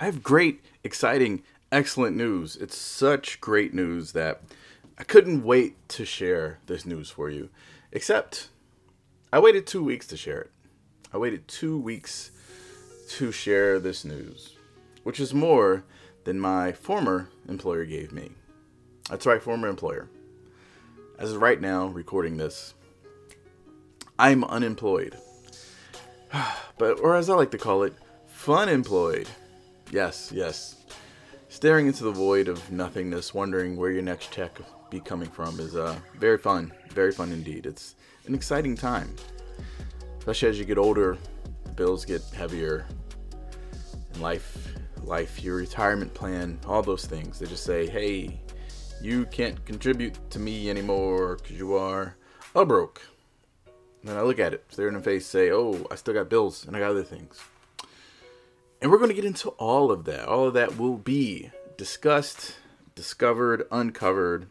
I have great, exciting, excellent news. It's such great news that I couldn't wait to share this news for you. Except, I waited two weeks to share it. I waited two weeks to share this news, which is more than my former employer gave me. That's right, former employer. As of right now, recording this, I'm unemployed. but, or as I like to call it, fun employed. Yes, yes. Staring into the void of nothingness, wondering where your next check be coming from is uh, very fun. Very fun indeed. It's an exciting time. Especially as you get older, bills get heavier. And life, life, your retirement plan, all those things. They just say, hey, you can't contribute to me anymore because you are a broke. And then I look at it, stare in the face, say, oh, I still got bills and I got other things. And we're going to get into all of that. All of that will be discussed, discovered, uncovered,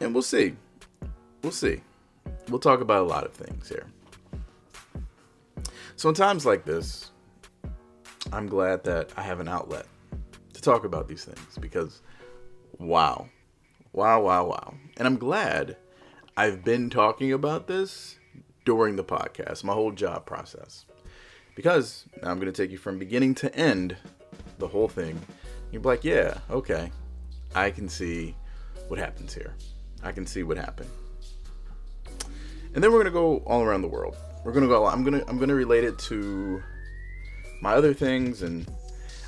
and we'll see. We'll see. We'll talk about a lot of things here. So, in times like this, I'm glad that I have an outlet to talk about these things because, wow. Wow, wow, wow. And I'm glad I've been talking about this during the podcast, my whole job process. Because now I'm going to take you from beginning to end, the whole thing. You'll be like, yeah, okay. I can see what happens here. I can see what happened. And then we're gonna go all around the world. We're gonna go. I'm gonna I'm gonna relate it to my other things, and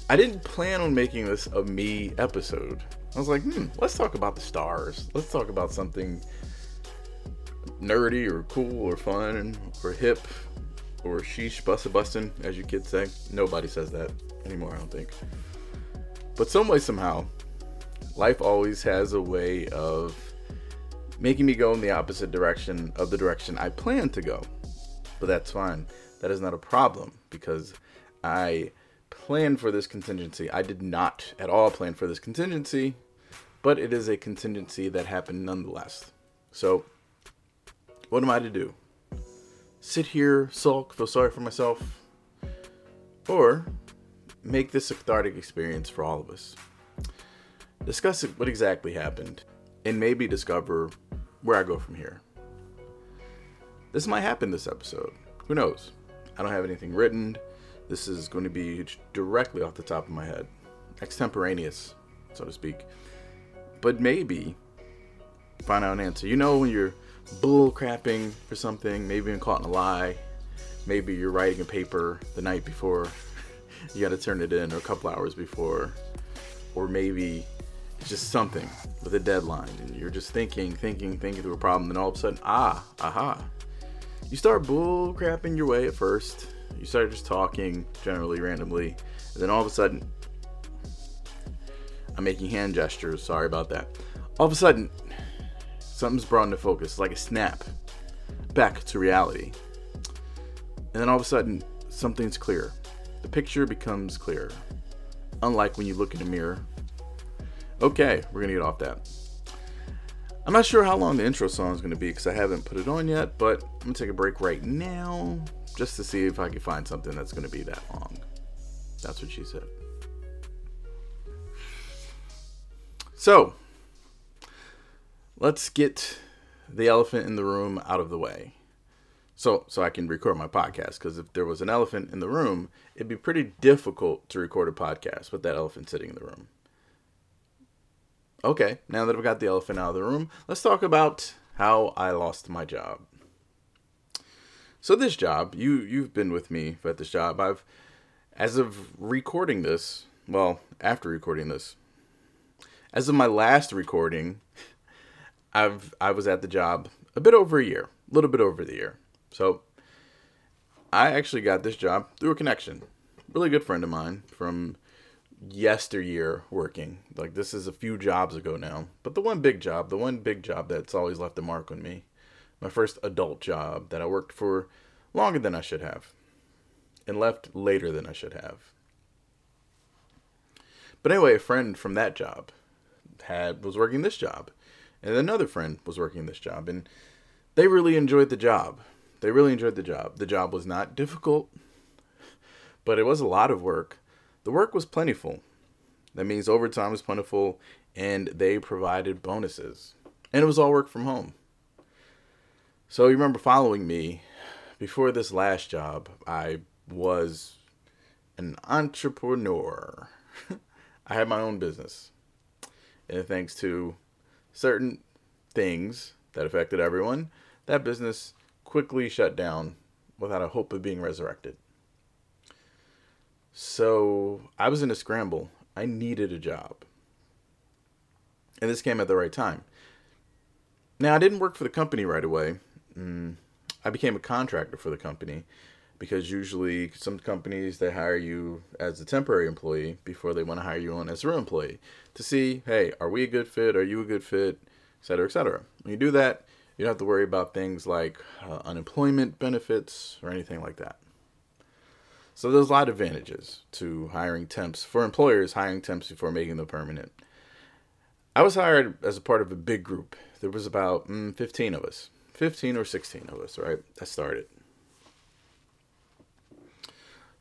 I didn't plan on making this a me episode. I was like, hmm, let's talk about the stars. Let's talk about something nerdy or cool or fun or hip or sheesh busta bustin', as you kids say. Nobody says that anymore, I don't think. But some way, somehow, life always has a way of making me go in the opposite direction of the direction I plan to go. But that's fine. That is not a problem because I planned for this contingency. I did not at all plan for this contingency, but it is a contingency that happened nonetheless. So, what am I to do? Sit here, sulk, feel sorry for myself? Or make this a cathartic experience for all of us? Discuss what exactly happened and maybe discover where I go from here. This might happen this episode. Who knows? I don't have anything written. This is going to be directly off the top of my head, extemporaneous, so to speak. But maybe find out an answer. You know, when you're bull crapping for something, maybe being caught in a lie, maybe you're writing a paper the night before. You got to turn it in, or a couple hours before, or maybe it's just something with a deadline and you're just thinking thinking thinking through a problem and all of a sudden ah aha. You start bull crapping your way at first. You start just talking generally randomly and then all of a sudden i'm making hand gestures sorry about that. All of a sudden something's brought into focus like a snap back to reality and then all of a sudden something's clear the picture becomes clear unlike when you look in a mirror Okay, we're gonna get off that. I'm not sure how long the intro song is gonna be because I haven't put it on yet, but I'm gonna take a break right now just to see if I can find something that's gonna be that long. That's what she said. So, let's get the elephant in the room out of the way. So, so I can record my podcast because if there was an elephant in the room, it'd be pretty difficult to record a podcast with that elephant sitting in the room. Okay, now that I've got the elephant out of the room, let's talk about how I lost my job. So this job, you you've been with me at this job. I've as of recording this, well, after recording this, as of my last recording, I've I was at the job a bit over a year, a little bit over the year. So I actually got this job through a connection. Really good friend of mine from yesteryear working. Like this is a few jobs ago now. But the one big job, the one big job that's always left a mark on me. My first adult job that I worked for longer than I should have and left later than I should have. But anyway, a friend from that job had was working this job. And another friend was working this job and they really enjoyed the job. They really enjoyed the job. The job was not difficult, but it was a lot of work the work was plentiful. That means overtime was plentiful and they provided bonuses. And it was all work from home. So you remember following me before this last job, I was an entrepreneur. I had my own business. And thanks to certain things that affected everyone, that business quickly shut down without a hope of being resurrected. So I was in a scramble. I needed a job. And this came at the right time. Now, I didn't work for the company right away. Mm, I became a contractor for the company because usually some companies they hire you as a temporary employee before they want to hire you on as a real employee to see, hey, are we a good fit? Are you a good fit? Et cetera, et cetera. When you do that, you don't have to worry about things like uh, unemployment benefits or anything like that. So there's a lot of advantages to hiring temps for employers hiring temps before making them permanent. I was hired as a part of a big group. There was about mm, 15 of us, 15 or 16 of us, right? That started.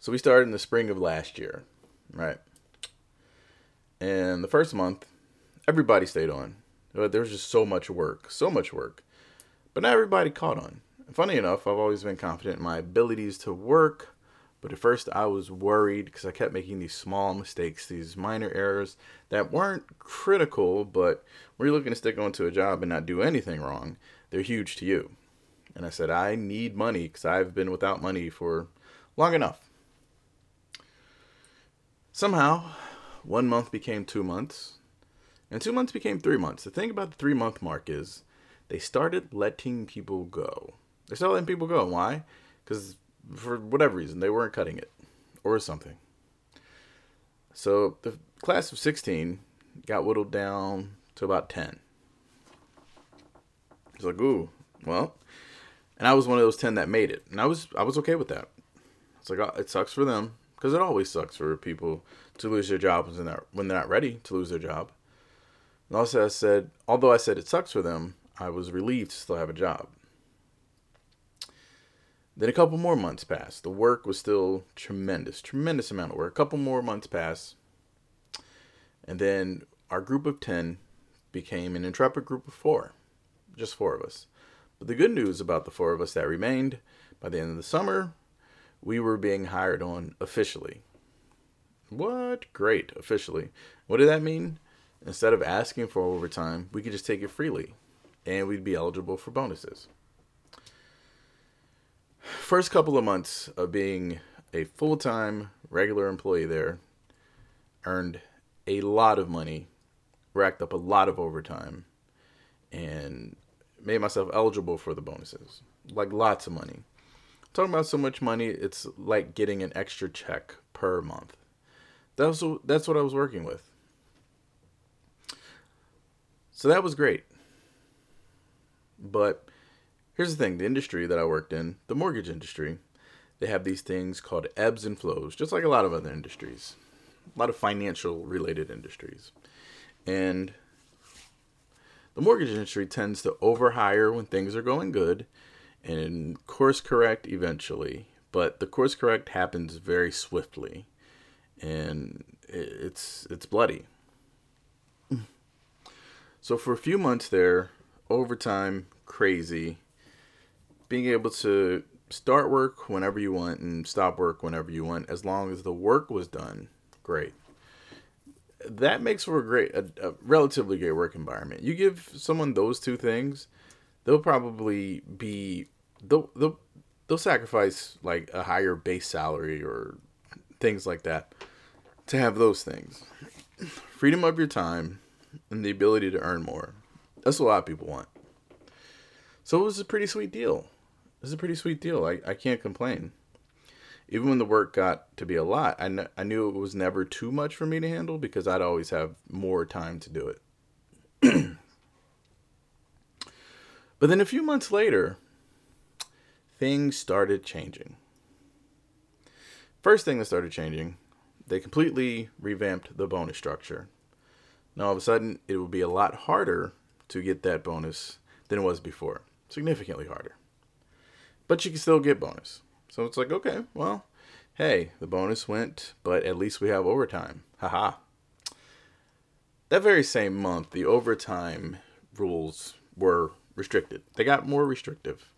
So we started in the spring of last year, right? And the first month, everybody stayed on. But There was just so much work, so much work. But not everybody caught on. Funny enough, I've always been confident in my abilities to work, but at first I was worried because I kept making these small mistakes, these minor errors that weren't critical, but when you're looking to stick onto a job and not do anything wrong, they're huge to you. And I said, I need money because I've been without money for long enough. Somehow, one month became two months, and two months became three months. The thing about the three month mark is they started letting people go. They started letting people go. Why? Because for whatever reason, they weren't cutting it or something. So the class of 16 got whittled down to about 10. It's like, ooh, well, and I was one of those 10 that made it. And I was I was okay with that. It's like, oh, it sucks for them because it always sucks for people to lose their jobs when they're, when they're not ready to lose their job. And also I said, although I said it sucks for them, I was relieved to still have a job. Then a couple more months passed. The work was still tremendous, tremendous amount of work. A couple more months passed. And then our group of 10 became an intrepid group of four, just four of us. But the good news about the four of us that remained, by the end of the summer, we were being hired on officially. What? Great, officially. What did that mean? Instead of asking for overtime, we could just take it freely and we'd be eligible for bonuses. First couple of months of being a full time regular employee there, earned a lot of money, racked up a lot of overtime, and made myself eligible for the bonuses. Like lots of money. Talking about so much money, it's like getting an extra check per month. That's that's what I was working with. So that was great. But here's the thing the industry that I worked in, the mortgage industry, they have these things called ebbs and flows, just like a lot of other industries, a lot of financial related industries. And the mortgage industry tends to overhire when things are going good and course correct eventually. But the course correct happens very swiftly and it's it's bloody. So for a few months there, overtime crazy. Being able to start work whenever you want and stop work whenever you want, as long as the work was done, great. That makes for a great, a, a relatively great work environment. You give someone those two things, they'll probably be they'll they'll, they'll sacrifice like a higher base salary or things like that to have those things. Freedom of your time and the ability to earn more. That's what a lot of people want. So it was a pretty sweet deal. It was a pretty sweet deal. I, I can't complain. Even when the work got to be a lot, I, kn- I knew it was never too much for me to handle because I'd always have more time to do it. But then a few months later, things started changing. First thing that started changing, they completely revamped the bonus structure. Now, all of a sudden, it would be a lot harder to get that bonus than it was before significantly harder. But you can still get bonus. So it's like, okay, well, hey, the bonus went, but at least we have overtime. Haha. That very same month, the overtime rules were restricted. They got more restrictive.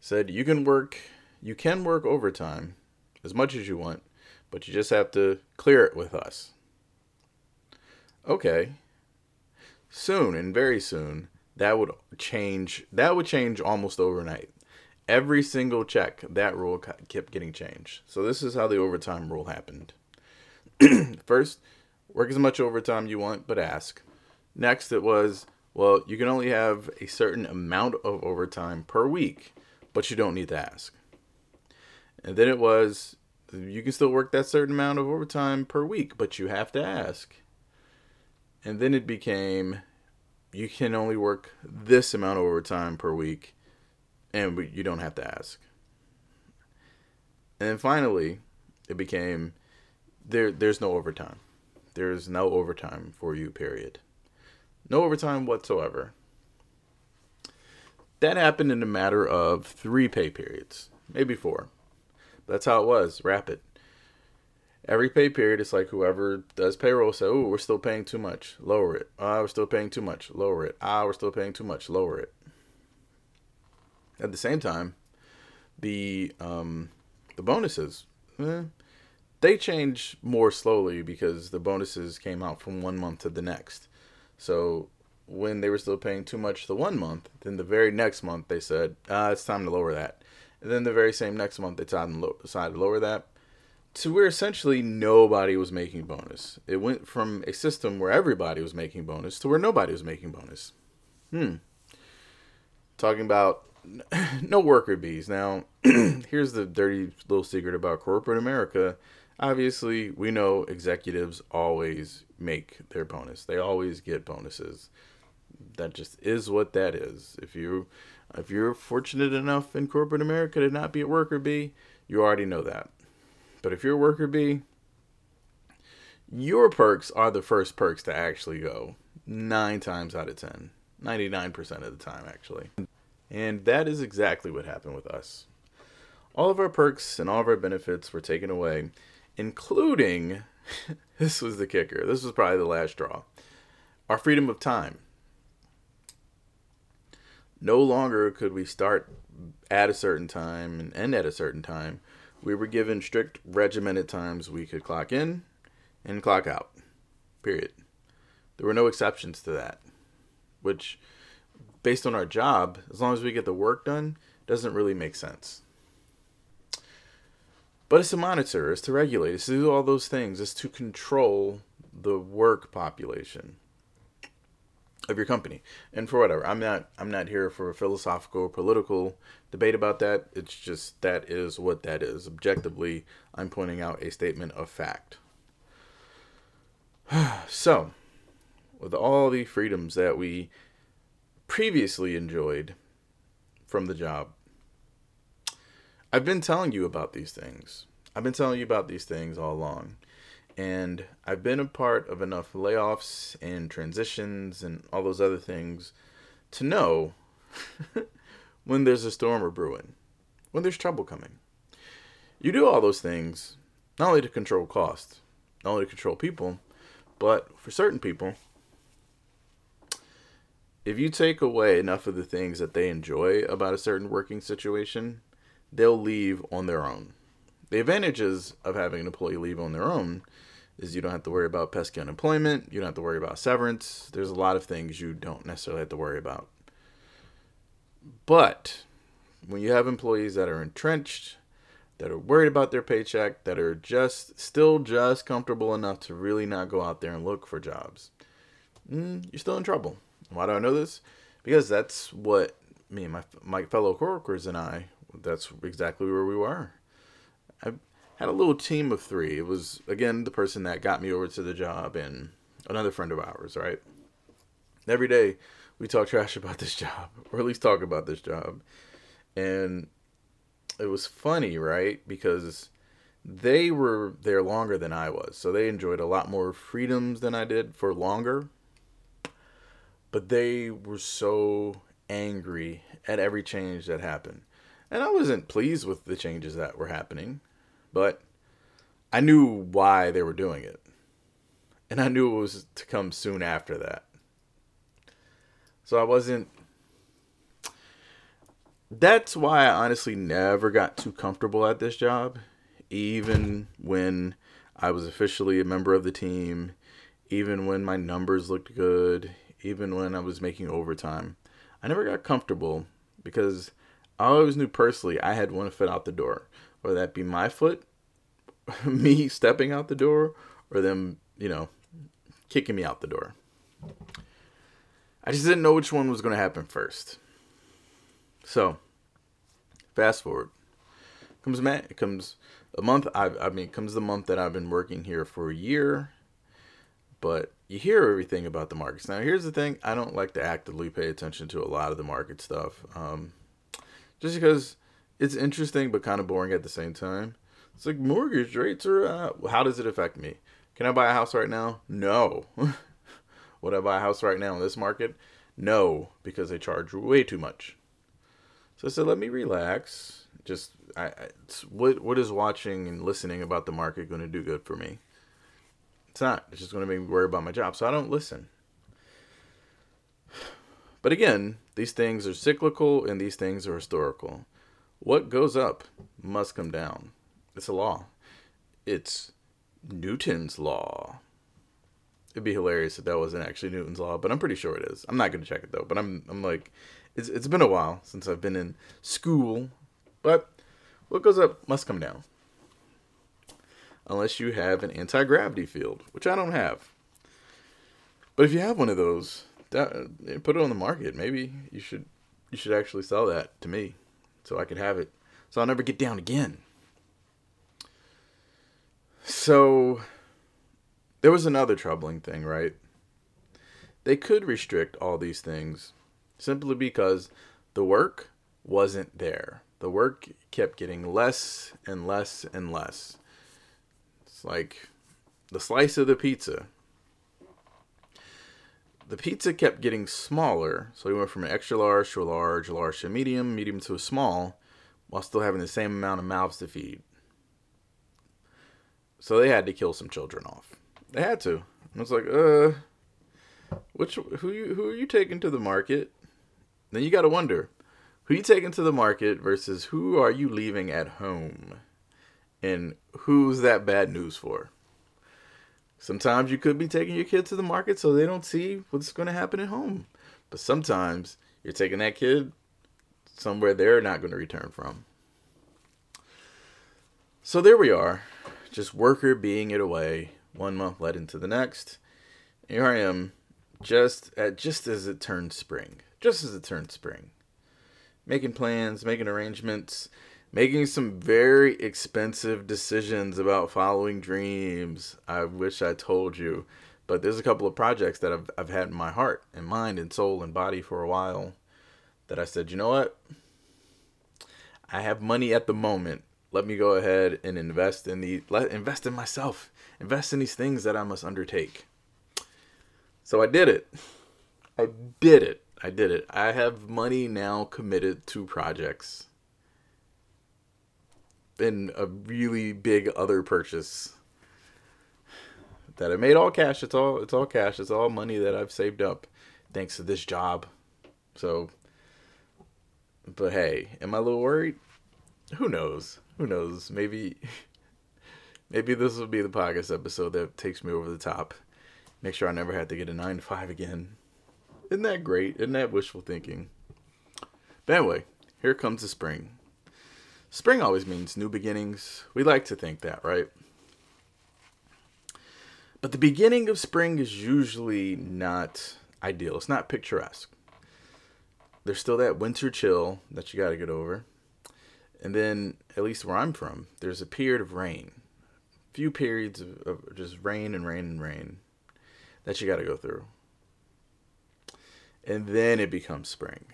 Said you can work you can work overtime as much as you want, but you just have to clear it with us. Okay. Soon and very soon, that would change that would change almost overnight. Every single check, that rule kept getting changed. So this is how the overtime rule happened. First, work as much overtime you want, but ask. Next, it was, well, you can only have a certain amount of overtime per week, but you don't need to ask. And then it was, you can still work that certain amount of overtime per week, but you have to ask. And then it became, you can only work this amount of overtime per week, and you don't have to ask. And then finally, it became, there. There's no overtime. There's no overtime for you. Period. No overtime whatsoever. That happened in a matter of three pay periods, maybe four. That's how it was, rapid. Every pay period, it's like whoever does payroll say, "Oh, we're still paying too much, lower it. Ah, we're still paying too much, lower it. Ah, we're still paying too much, lower it." At the same time, the um, the bonuses, eh, they change more slowly because the bonuses came out from one month to the next. So when they were still paying too much the one month, then the very next month they said, ah, it's time to lower that. And then the very same next month they decided to lower that to where essentially nobody was making bonus. It went from a system where everybody was making bonus to where nobody was making bonus. Hmm. Talking about no worker bees. Now, here's the dirty little secret about corporate America obviously we know executives always make their bonus. They always get bonuses. That just is what that is. If you if you're fortunate enough in corporate america to not be a worker bee you already know that. But if you're a worker bee your perks are the first perks to actually go nine times out of ten. 99% of the time actually. And that is exactly what happened with us. All of our perks and all of our benefits were taken away including this was the kicker. This was probably the last straw. Our freedom of time. No longer could we start at a certain time and end at a certain time. We were given strict regimented times we could clock in and clock out. Period. There were no exceptions to that. Which based on our job, as long as we get the work done, doesn't really make sense. But it's to monitor, it's to regulate, it's to do all those things, it's to control the work population of your company. And for whatever, I'm not I'm not here for a philosophical or political debate about that. It's just that is what that is. Objectively, I'm pointing out a statement of fact. so, with all the freedoms that we previously enjoyed from the job, I've been telling you about these things. I've been telling you about these things all along. And I've been a part of enough layoffs and transitions and all those other things to know when there's a storm or brewing, when there's trouble coming. You do all those things not only to control costs, not only to control people, but for certain people, if you take away enough of the things that they enjoy about a certain working situation, they'll leave on their own. The advantages of having an employee leave on their own is you don't have to worry about pesky unemployment, you don't have to worry about severance. There's a lot of things you don't necessarily have to worry about. But when you have employees that are entrenched, that are worried about their paycheck, that are just still just comfortable enough to really not go out there and look for jobs, mm, you're still in trouble. Why do I know this? Because that's what me and my my fellow coworkers and I that's exactly where we were. I had a little team of three. It was again the person that got me over to the job and another friend of ours, right? Every day we talk trash about this job, or at least talk about this job. And it was funny, right? Because they were there longer than I was. So they enjoyed a lot more freedoms than I did for longer. But they were so angry at every change that happened. And I wasn't pleased with the changes that were happening. but I knew why they were doing it. And I knew it was to come soon after that. So I wasn't. That's why I honestly never got too comfortable at this job, even when I was officially a member of the team, even when my numbers looked good, even when I was making overtime. I never got comfortable because I always knew personally I had one foot out the door, whether that be my foot, me stepping out the door, or them, you know, kicking me out the door. I just didn't know which one was going to happen first. So, fast forward. Comes Matt. It comes a month. I, I mean, comes the month that I've been working here for a year. But you hear everything about the markets. Now, here's the thing: I don't like to actively pay attention to a lot of the market stuff, um, just because it's interesting but kind of boring at the same time. It's like mortgage rates are. Uh, how does it affect me? Can I buy a house right now? No. Would I buy a house right now in this market? No, because they charge way too much. So I said, let me relax. Just, I, I what what is watching and listening about the market going to do good for me? It's not. It's just going to make me worry about my job. So I don't listen. But again, these things are cyclical and these things are historical. What goes up must come down. It's a law. It's Newton's law. It'd be hilarious if that wasn't actually Newton's law, but I'm pretty sure it is. I'm not gonna check it though. But I'm I'm like, it's it's been a while since I've been in school, but what goes up must come down. Unless you have an anti gravity field, which I don't have. But if you have one of those, Uh, put it on the market. Maybe you should you should actually sell that to me, so I could have it, so I'll never get down again. So there was another troubling thing, right? They could restrict all these things simply because the work wasn't there. The work kept getting less and less and less. It's like the slice of the pizza. The pizza kept getting smaller, so we went from an extra large to a large, large to a medium, medium to a small, while still having the same amount of mouths to feed. So they had to kill some children off. They had to. I was like, uh, which who you who are you taking to the market? Then you got to wonder, who you taking to the market versus who are you leaving at home, and who's that bad news for? Sometimes you could be taking your kid to the market so they don't see what's going to happen at home, but sometimes you're taking that kid somewhere they're not going to return from. So there we are, just worker being it away one month led into the next. Here I am, just at just as it turned spring, just as it turned spring, making plans, making arrangements, making some very expensive decisions about following dreams. I wish I told you, but there's a couple of projects that I've I've had in my heart and mind and soul and body for a while that I said, you know what? I have money at the moment. Let me go ahead and invest in the let invest in myself. Invest in these things that i must undertake. So i did it. I did it. I did it. I have money now committed to projects in a really big other purchase that i made all cash it's all it's all cash it's all money that i've saved up thanks to this job so but hey am i a little worried who knows who knows? Maybe maybe this will be the podcast episode that takes me over the top. Make sure I never have to get a nine to five again. Isn't that great? Isn't that wishful thinking? But anyway, here comes the spring. Spring always means new beginnings. We like to think that, right? But the beginning of spring is usually not ideal. It's not picturesque. There's still that winter chill that you got to get over. And then, at least where I'm from, there's a period of rain. A few periods of, of just rain and rain and rain that you got to go through. And then it becomes spring.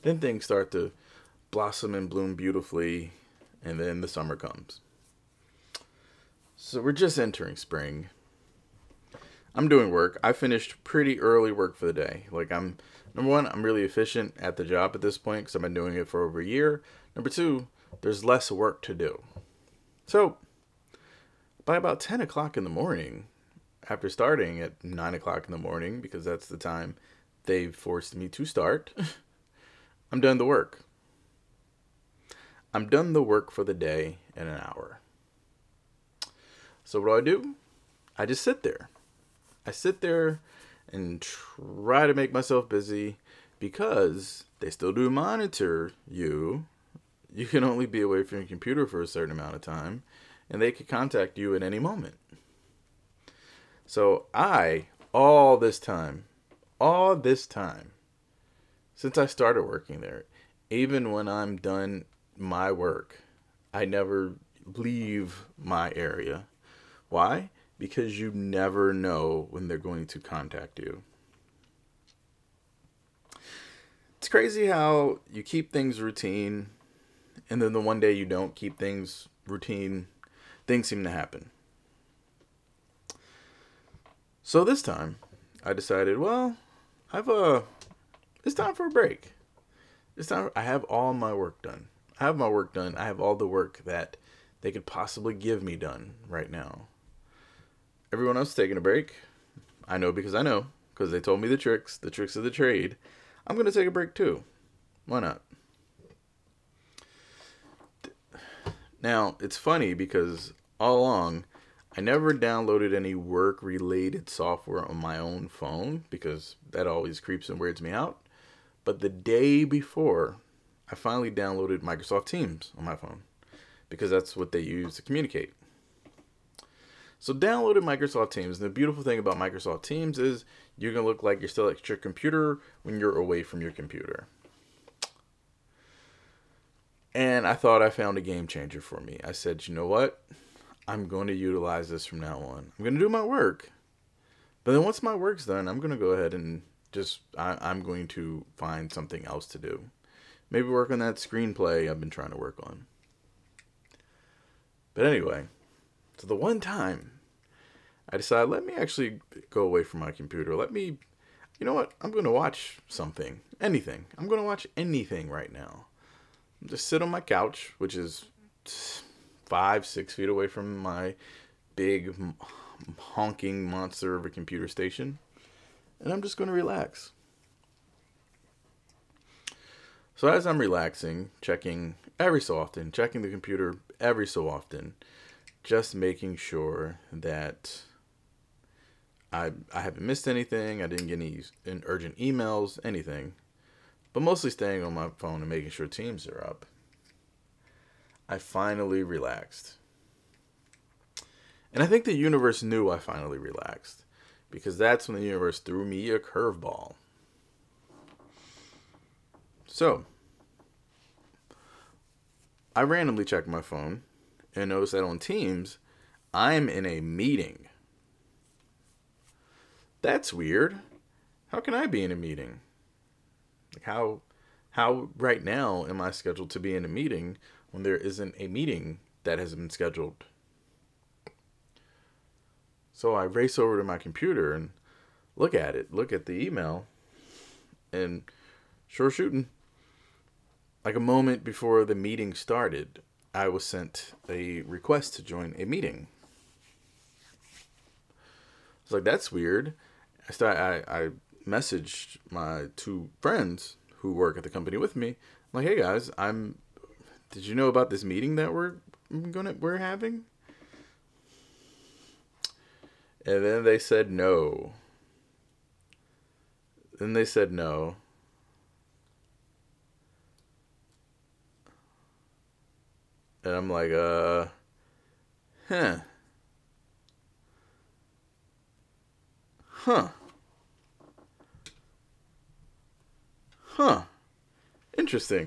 Then things start to blossom and bloom beautifully, and then the summer comes. So we're just entering spring. I'm doing work. I finished pretty early work for the day. Like I'm Number one, I'm really efficient at the job at this point because I've been doing it for over a year. Number two, there's less work to do. So, by about 10 o'clock in the morning, after starting at 9 o'clock in the morning, because that's the time they forced me to start, I'm done the work. I'm done the work for the day in an hour. So, what do I do? I just sit there. I sit there and try to make myself busy because they still do monitor you. You can only be away from your computer for a certain amount of time, and they could contact you at any moment. So I, all this time, all this time, since I started working there, even when I'm done my work, I never leave my area. Why? Because you never know when they're going to contact you. It's crazy how you keep things routine and then the one day you don't keep things routine, things seem to happen. So this time, I decided, well, I've uh it's time for a break. It's time I have all my work done. I have my work done. I have all the work that they could possibly give me done right now. Everyone else taking a break. I know because I know because they told me the tricks, the tricks of the trade. I'm going to take a break too. Why not? Now, it's funny because all along, I never downloaded any work related software on my own phone because that always creeps and weirds me out. But the day before, I finally downloaded Microsoft Teams on my phone because that's what they use to communicate. So downloaded Microsoft Teams. And the beautiful thing about Microsoft Teams is you're gonna look like you're still at your computer when you're away from your computer. And I thought I found a game changer for me. I said, you know what? I'm going to utilize this from now on. I'm going to do my work. But then once my work's done, I'm going to go ahead and just, I, I'm going to find something else to do. Maybe work on that screenplay I've been trying to work on. But anyway, so the one time I decided, let me actually go away from my computer. Let me, you know what? I'm going to watch something, anything. I'm going to watch anything right now just sit on my couch, which is five, six feet away from my big honking monster of a computer station, and I'm just going to relax. So as I'm relaxing, checking every so often, checking the computer every so often, just making sure that I I haven't missed anything, I didn't get any urgent emails, anything but mostly staying on my phone and making sure teams are up. I finally relaxed. And I think the universe knew I finally relaxed because that's when the universe threw me a curveball. So, I randomly checked my phone and noticed that on Teams, I'm in a meeting. That's weird. How can I be in a meeting? Like how how right now am I scheduled to be in a meeting when there isn't a meeting that has been scheduled? So I race over to my computer and look at it, look at the email, and sure shooting. Like a moment before the meeting started, I was sent a request to join a meeting. I was like, that's weird. I start I, I messaged my two friends who work at the company with me. I'm like, hey guys, I'm. Did you know about this meeting that we're gonna we're having? And then they said no. Then they said no. And I'm like, uh, huh. Huh. Huh. Interesting.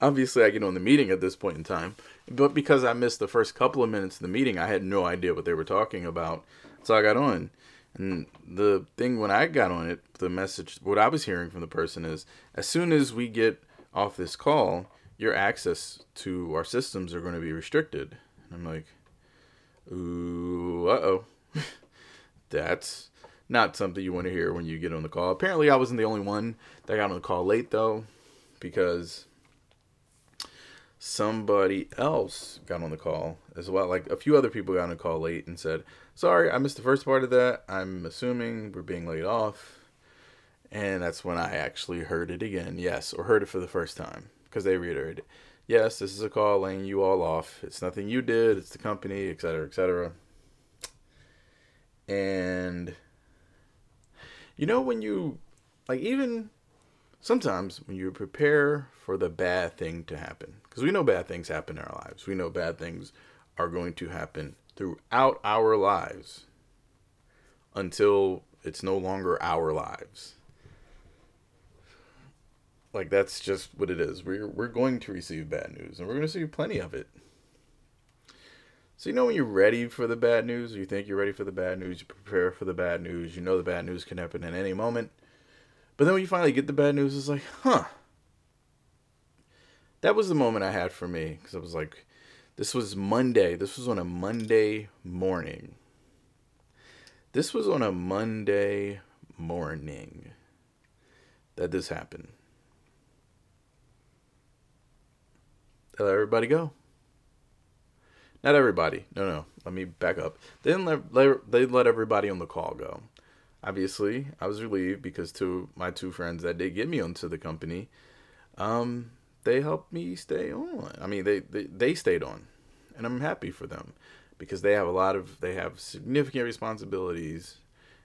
Obviously, I get on the meeting at this point in time, but because I missed the first couple of minutes of the meeting, I had no idea what they were talking about. So I got on. And the thing when I got on it, the message, what I was hearing from the person is as soon as we get off this call, your access to our systems are going to be restricted. And I'm like, ooh, uh oh. That's not something you want to hear when you get on the call. Apparently, I wasn't the only one that got on the call late though, because somebody else got on the call as well. Like a few other people got on the call late and said, "Sorry, I missed the first part of that. I'm assuming we're being laid off." And that's when I actually heard it again. Yes, or heard it for the first time because they reiterated, "Yes, this is a call laying you all off. It's nothing you did. It's the company, etc., etc." And you know when you like even sometimes when you prepare for the bad thing to happen, because we know bad things happen in our lives, we know bad things are going to happen throughout our lives until it's no longer our lives. Like that's just what it is. We're we're going to receive bad news, and we're going to see plenty of it. So you know when you're ready for the bad news, you think you're ready for the bad news, you prepare for the bad news. You know the bad news can happen at any moment but then when you finally get the bad news, it's like, huh. That was the moment I had for me because I was like, this was Monday. This was on a Monday morning. This was on a Monday morning that this happened. They let everybody go. Not everybody. No, no. Let me back up. They didn't let, they let everybody on the call go obviously I was relieved because two my two friends that did get me onto the company, um, they helped me stay on. I mean, they, they they stayed on, and I'm happy for them because they have a lot of they have significant responsibilities,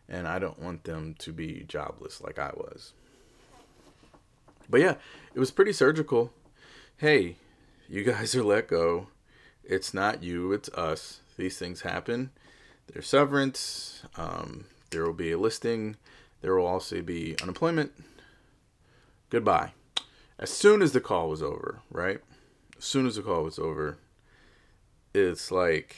and I don't want them to be jobless like I was. But yeah, it was pretty surgical. Hey, you guys are let go. It's not you, it's us. These things happen. There's severance. Um, there will be a listing. There will also be unemployment. Goodbye. As soon as the call was over, right? As soon as the call was over, it's like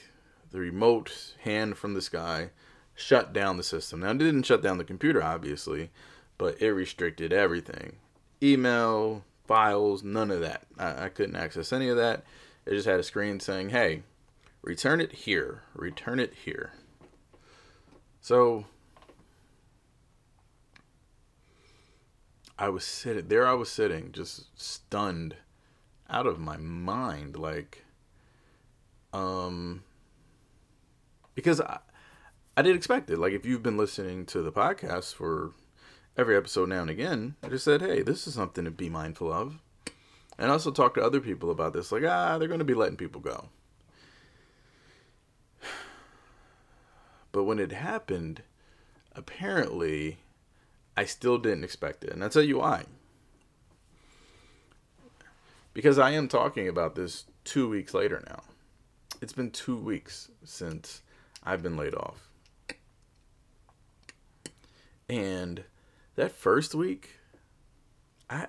the remote hand from the sky shut down the system. Now, it didn't shut down the computer, obviously, but it restricted everything email, files, none of that. I, I couldn't access any of that. It just had a screen saying, hey, return it here, return it here. So I was sitting there. I was sitting, just stunned, out of my mind, like, um, because I, I didn't expect it. Like, if you've been listening to the podcast for every episode now and again, I just said, hey, this is something to be mindful of, and also talk to other people about this. Like, ah, they're going to be letting people go. But when it happened, apparently I still didn't expect it. And I'll tell you why. Because I am talking about this two weeks later now. It's been two weeks since I've been laid off. And that first week, I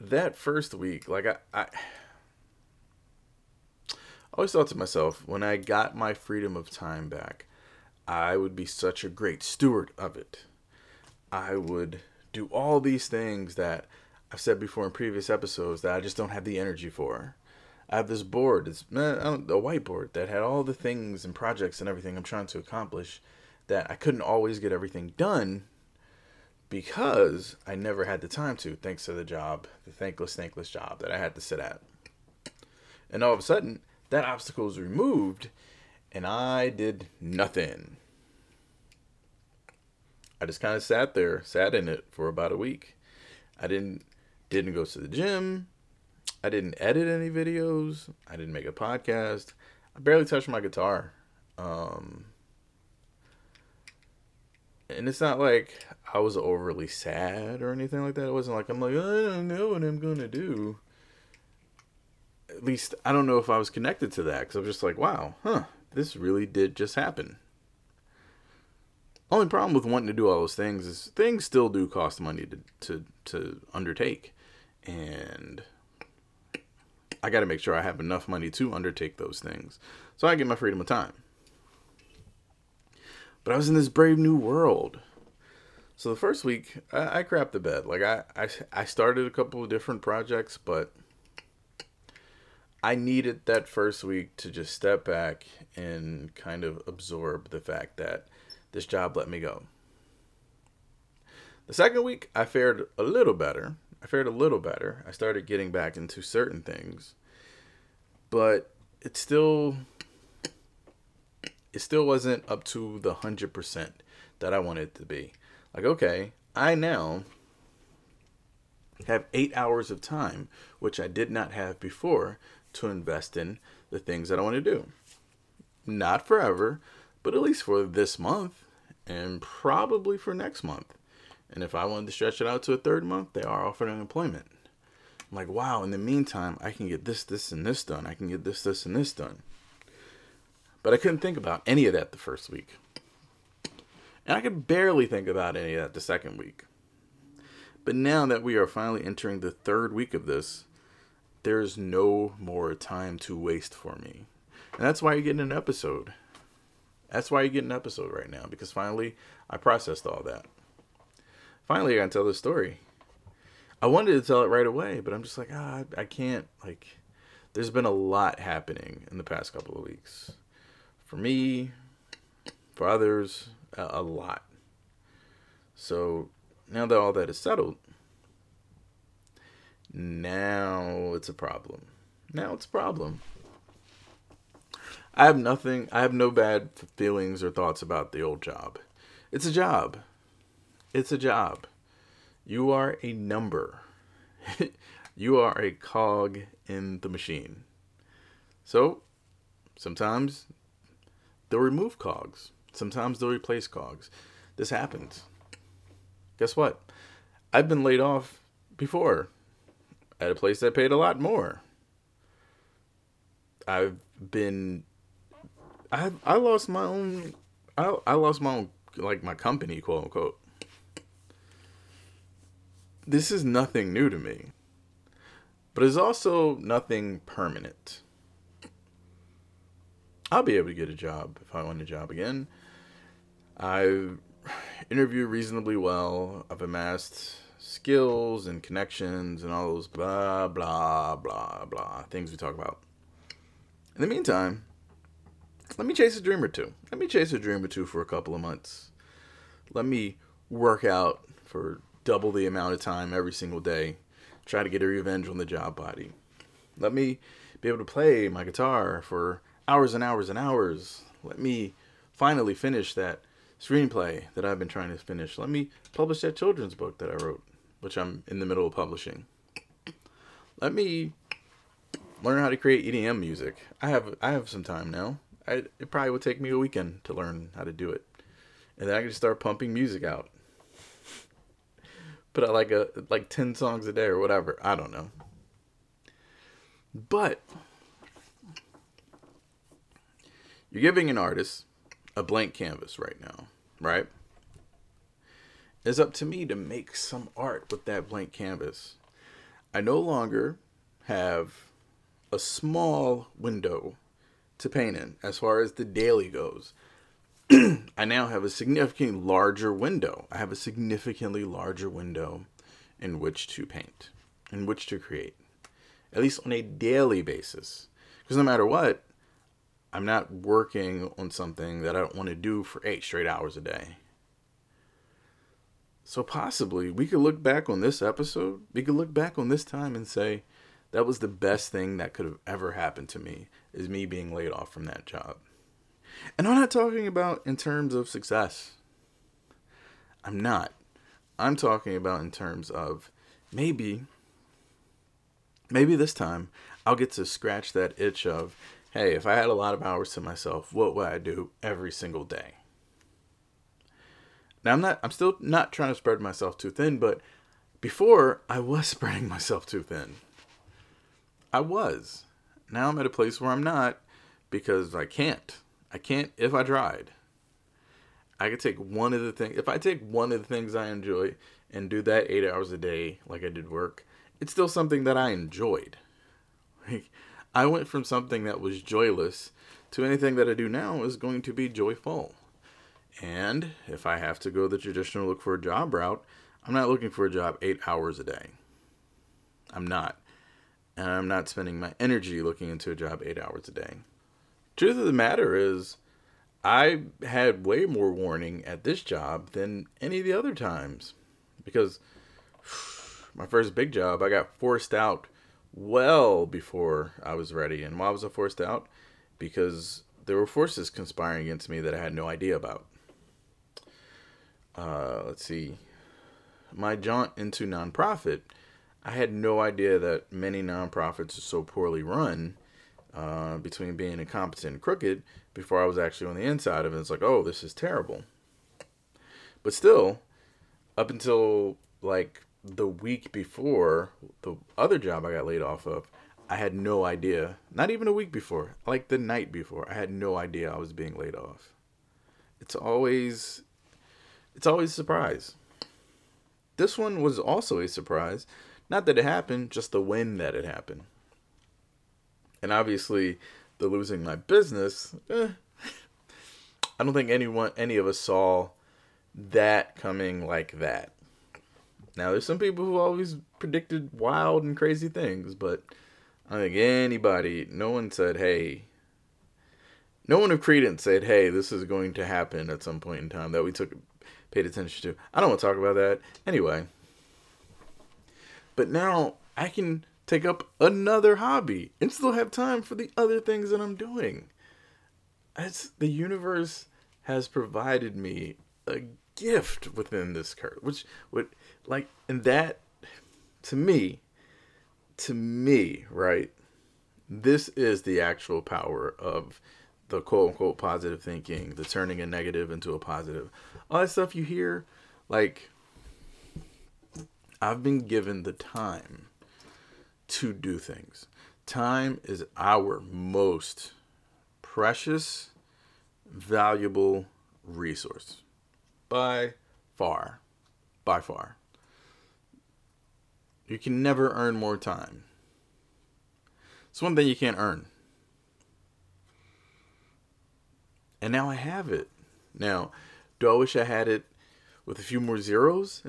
that first week, like I, I, always thought to myself, when I got my freedom of time back, I would be such a great steward of it. I would do all these things that I've said before in previous episodes that I just don't have the energy for. I have this board, it's eh, a whiteboard that had all the things and projects and everything I'm trying to accomplish that I couldn't always get everything done because I never had the time to, thanks to the job, the thankless, thankless job that I had to sit at. And all of a sudden, that obstacle was removed and I did nothing. I just kind of sat there, sat in it for about a week. I didn't didn't go to the gym. I didn't edit any videos. I didn't make a podcast. I barely touched my guitar. Um, and it's not like I was overly sad or anything like that. It wasn't like I'm like I don't know what I'm gonna do. At least I don't know if I was connected to that because I'm just like, wow, huh, this really did just happen. Only problem with wanting to do all those things is things still do cost money to to, to undertake, and I got to make sure I have enough money to undertake those things, so I get my freedom of time. But I was in this brave new world. So the first week, I, I crapped the bed. Like I, I, I started a couple of different projects, but I needed that first week to just step back and kind of absorb the fact that this job let me go. The second week, I fared a little better. I fared a little better. I started getting back into certain things, but it still it still wasn't up to the hundred percent that I wanted it to be. Like, okay, I now have eight hours of time, which I did not have before, to invest in the things that I want to do. Not forever, but at least for this month and probably for next month. And if I wanted to stretch it out to a third month, they are offering unemployment. I'm like, wow, in the meantime, I can get this, this, and this done. I can get this, this, and this done. But I couldn't think about any of that the first week. And I could barely think about any of that the second week. But now that we are finally entering the third week of this, there's no more time to waste for me. And that's why you're getting an episode. That's why you're getting an episode right now, because finally I processed all that. Finally, I to tell this story. I wanted to tell it right away, but I'm just like, ah, I can't. Like, there's been a lot happening in the past couple of weeks. For me, for others, a, a lot. So now that all that is settled, now it's a problem. Now it's a problem. I have nothing, I have no bad feelings or thoughts about the old job. It's a job. It's a job. You are a number. you are a cog in the machine. So, sometimes they'll remove cogs. Sometimes they'll replace cogs. This happens. Guess what? I've been laid off before at a place that paid a lot more. I've been I I lost my own I I lost my own like my company quote unquote. This is nothing new to me. But it's also nothing permanent. I'll be able to get a job if I want a job again. I've interviewed reasonably well. I've amassed skills and connections and all those blah, blah, blah, blah things we talk about. In the meantime, let me chase a dream or two. Let me chase a dream or two for a couple of months. Let me work out for double the amount of time every single day. Try to get a revenge on the job body. Let me be able to play my guitar for hours and hours and hours. Let me finally finish that screenplay that I've been trying to finish. Let me publish that children's book that I wrote which I'm in the middle of publishing. Let me learn how to create EDM music. I have I have some time now. I, it probably would take me a weekend to learn how to do it, and then I can just start pumping music out. Put out like a like ten songs a day or whatever. I don't know. But you're giving an artist a blank canvas right now, right? It's up to me to make some art with that blank canvas. I no longer have a small window to paint in as far as the daily goes. I now have a significantly larger window. I have a significantly larger window in which to paint, in which to create, at least on a daily basis. Because no matter what, I'm not working on something that I don't want to do for eight straight hours a day. So possibly we could look back on this episode, we could look back on this time and say that was the best thing that could have ever happened to me is me being laid off from that job. And I'm not talking about in terms of success. I'm not. I'm talking about in terms of maybe maybe this time I'll get to scratch that itch of hey, if I had a lot of hours to myself, what would I do every single day? Now I'm not I'm still not trying to spread myself too thin, but before I was spreading myself too thin. I was. Now I'm at a place where I'm not because I can't. I can't if I tried. I could take one of the things if I take one of the things I enjoy and do that 8 hours a day like I did work, it's still something that I enjoyed. Like I went from something that was joyless to anything that I do now is going to be joyful. And if I have to go the traditional look for a job route, I'm not looking for a job eight hours a day. I'm not. And I'm not spending my energy looking into a job eight hours a day. Truth of the matter is, I had way more warning at this job than any of the other times. Because my first big job, I got forced out well before I was ready. And why was I forced out? Because there were forces conspiring against me that I had no idea about. Uh, let's see. My jaunt into nonprofit, I had no idea that many nonprofits are so poorly run uh, between being incompetent and crooked before I was actually on the inside of it. It's like, oh, this is terrible. But still, up until like the week before the other job I got laid off of, I had no idea. Not even a week before, like the night before, I had no idea I was being laid off. It's always it's always a surprise. This one was also a surprise. Not that it happened, just the when that it happened. And obviously, the losing my business, eh, I don't think anyone any of us saw that coming like that. Now, there's some people who always predicted wild and crazy things, but I think anybody, no one said, hey, no one of credence said, hey, this is going to happen at some point in time that we took paid attention to. I don't want to talk about that anyway. But now I can take up another hobby and still have time for the other things that I'm doing. As the universe has provided me a gift within this curse, which would like, and that to me, to me, right? This is the actual power of the quote unquote positive thinking, the turning a negative into a positive. All that stuff you hear, like, I've been given the time to do things. Time is our most precious, valuable resource by far. By far. You can never earn more time. It's one thing you can't earn. And now I have it. Now, do I wish I had it with a few more zeros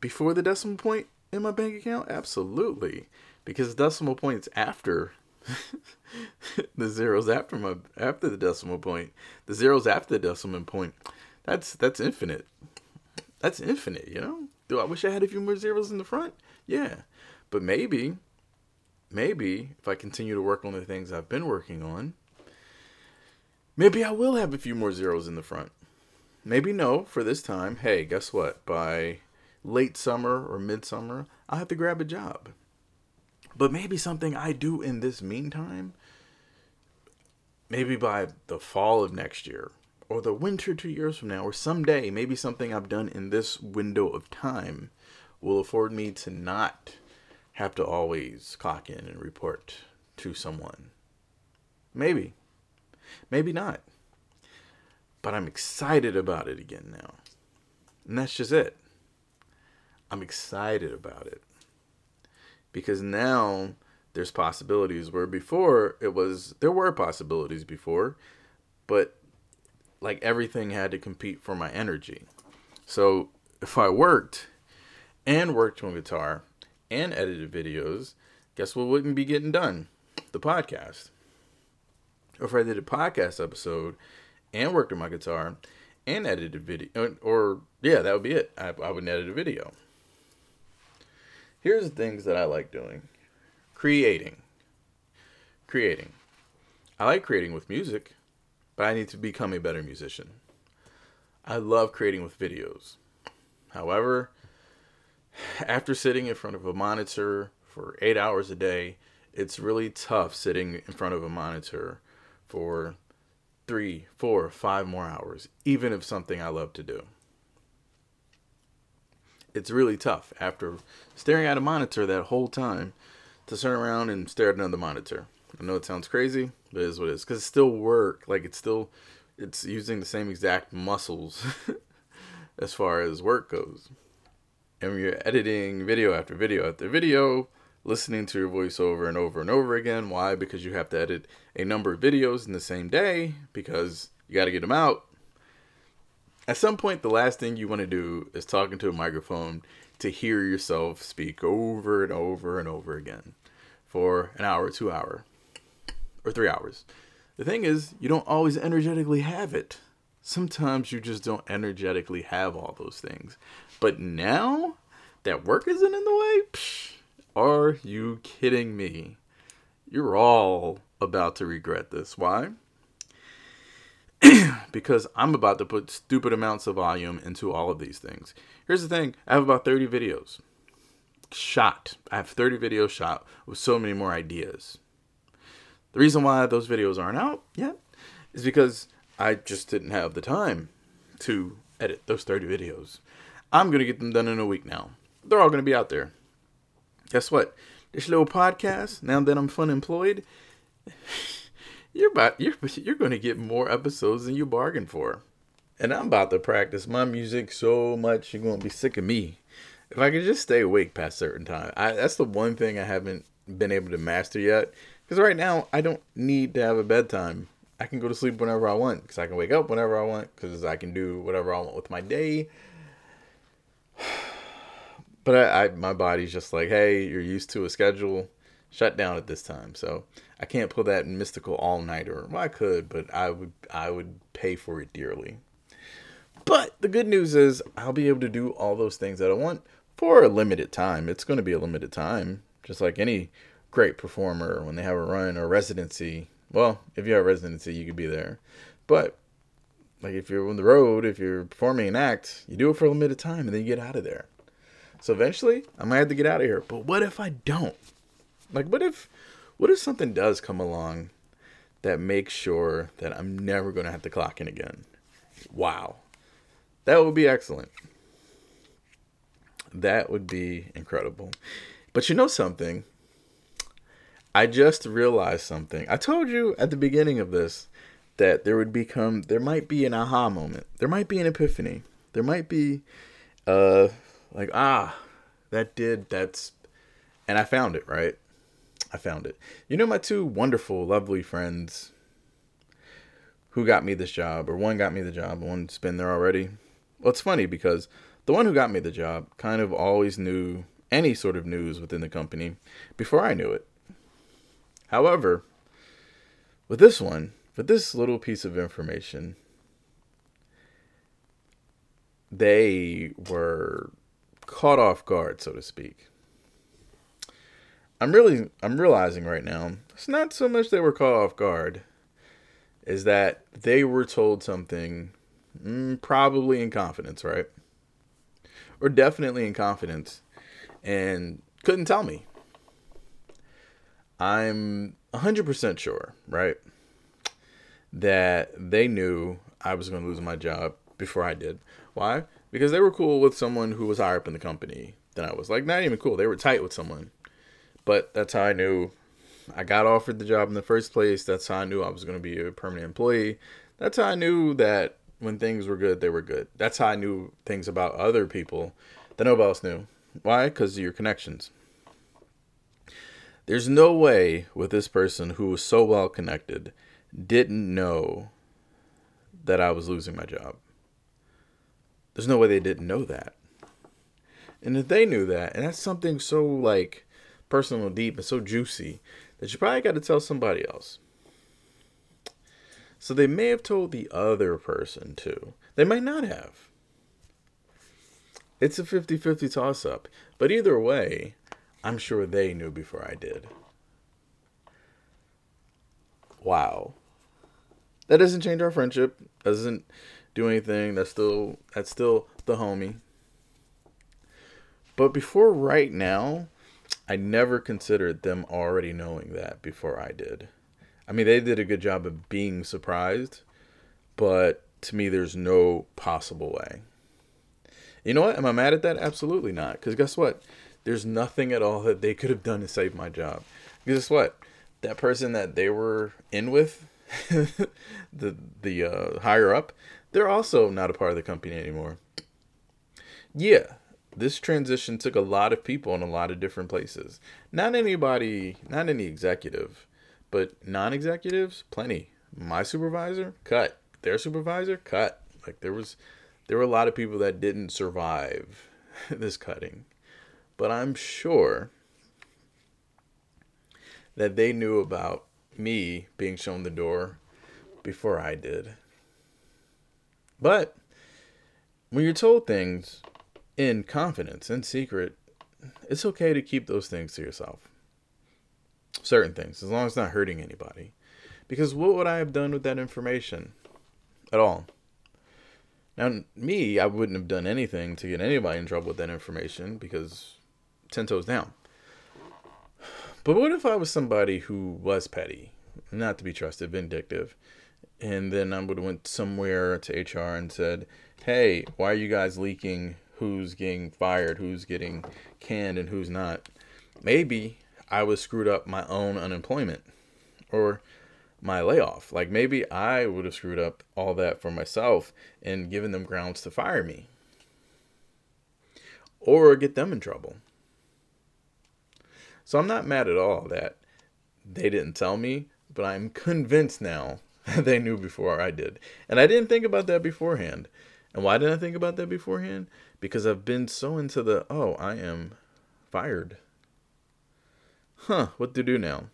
before the decimal point in my bank account? Absolutely. Because decimal points after the zeros after my after the decimal point, the zeros after the decimal point, that's that's infinite. That's infinite, you know? Do I wish I had a few more zeros in the front? Yeah. But maybe maybe if I continue to work on the things I've been working on, maybe I will have a few more zeros in the front. Maybe no for this time. Hey, guess what? By late summer or midsummer, I'll have to grab a job. But maybe something I do in this meantime, maybe by the fall of next year, or the winter two years from now, or someday, maybe something I've done in this window of time will afford me to not have to always clock in and report to someone. Maybe. Maybe not. But I'm excited about it again now. And that's just it. I'm excited about it. Because now there's possibilities where before it was there were possibilities before, but like everything had to compete for my energy. So if I worked and worked on guitar and edited videos, guess what wouldn't be getting done? The podcast. If I did a podcast episode and worked on my guitar and edited video, or, or yeah, that would be it. I, I wouldn't edit a video. Here's the things that I like doing creating. Creating. I like creating with music, but I need to become a better musician. I love creating with videos. However, after sitting in front of a monitor for eight hours a day, it's really tough sitting in front of a monitor for three, four, five more hours, even if something I love to do. It's really tough after staring at a monitor that whole time to turn around and stare at another monitor. I know it sounds crazy, but it is what it is. Because it's still work. Like it's still, it's using the same exact muscles as far as work goes. And when you're editing video after video after video, listening to your voice over and over and over again. Why? Because you have to edit a number of videos in the same day because you got to get them out. At some point, the last thing you want to do is talking to a microphone to hear yourself speak over and over and over again for an hour, two hour, or three hours. The thing is, you don't always energetically have it. Sometimes you just don't energetically have all those things. But now that work isn't in the way? Psh, are you kidding me? You're all about to regret this. Why? because I'm about to put stupid amounts of volume into all of these things. Here's the thing I have about 30 videos shot. I have 30 videos shot with so many more ideas. The reason why those videos aren't out yet is because I just didn't have the time to edit those 30 videos. I'm going to get them done in a week now. They're all going to be out there. Guess what? This little podcast, now that I'm fun employed, you're about you're you're going to get more episodes than you bargained for. And I'm about to practice my music so much you're going to be sick of me. If I could just stay awake past certain time, I, that's the one thing I haven't been able to master yet. Because right now I don't need to have a bedtime. I can go to sleep whenever I want. Because I can wake up whenever I want. Because I can do whatever I want with my day. But I, I my body's just like, hey, you're used to a schedule shut down at this time. So I can't pull that mystical all nighter. Well, I could, but I would I would pay for it dearly. But the good news is I'll be able to do all those things that I want for a limited time. It's going to be a limited time, just like any great performer when they have a run or residency. Well, if you have residency, you could be there. But like if you're on the road, if you're performing an act, you do it for a limited time and then you get out of there. So eventually, I might have to get out of here. But what if I don't? Like, what if, what if something does come along that makes sure that I'm never going to have to clock in again? Wow, that would be excellent. That would be incredible. But you know something? I just realized something. I told you at the beginning of this that there would become there might be an aha moment. There might be an epiphany. There might be uh like ah that did that's and i found it right i found it you know my two wonderful lovely friends who got me this job or one got me the job one's been there already well it's funny because the one who got me the job kind of always knew any sort of news within the company before i knew it however with this one with this little piece of information they were caught off guard, so to speak. I'm really I'm realizing right now it's not so much they were caught off guard, is that they were told something, mm, probably in confidence, right? Or definitely in confidence, and couldn't tell me. I'm 100% sure, right, that they knew I was going to lose my job before I did. Why? because they were cool with someone who was higher up in the company than I was. Like not even cool. They were tight with someone. But that's how I knew I got offered the job in the first place. That's how I knew I was going to be a permanent employee. That's how I knew that when things were good, they were good. That's how I knew things about other people that nobody else knew. Why? Because of your connections. There's no way with this person who was so well connected didn't know that I was losing my job. There's no way they didn't know that. And if they knew that, and that's something so like personal, and deep, and so juicy that you probably got to tell somebody else. So they may have told the other person too. They might not have. It's a 50 50 toss up. But either way, I'm sure they knew before I did. Wow. That doesn't change our friendship. Doesn't do anything. That's still that's still the homie. But before right now, I never considered them already knowing that before I did. I mean, they did a good job of being surprised, but to me, there's no possible way. You know what? Am I mad at that? Absolutely not. Because guess what? There's nothing at all that they could have done to save my job. Guess what? That person that they were in with, the the uh, higher up, they're also not a part of the company anymore. Yeah, this transition took a lot of people in a lot of different places. Not anybody, not any executive, but non executives, plenty. My supervisor, cut. Their supervisor, cut. Like there was, there were a lot of people that didn't survive this cutting. But I'm sure that they knew about me being shown the door before I did. But when you're told things in confidence, in secret, it's okay to keep those things to yourself. Certain things, as long as it's not hurting anybody. Because what would I have done with that information at all? Now, me, I wouldn't have done anything to get anybody in trouble with that information because 10 toes down. But what if I was somebody who was petty, not to be trusted, vindictive, and then I would have went somewhere to HR and said, "Hey, why are you guys leaking who's getting fired, who's getting canned, and who's not?" Maybe I was screwed up my own unemployment or my layoff. Like maybe I would have screwed up all that for myself and given them grounds to fire me or get them in trouble. So I'm not mad at all that they didn't tell me, but I'm convinced now that they knew before I did. And I didn't think about that beforehand. And why didn't I think about that beforehand? Because I've been so into the, oh, I am fired. Huh, what to do now?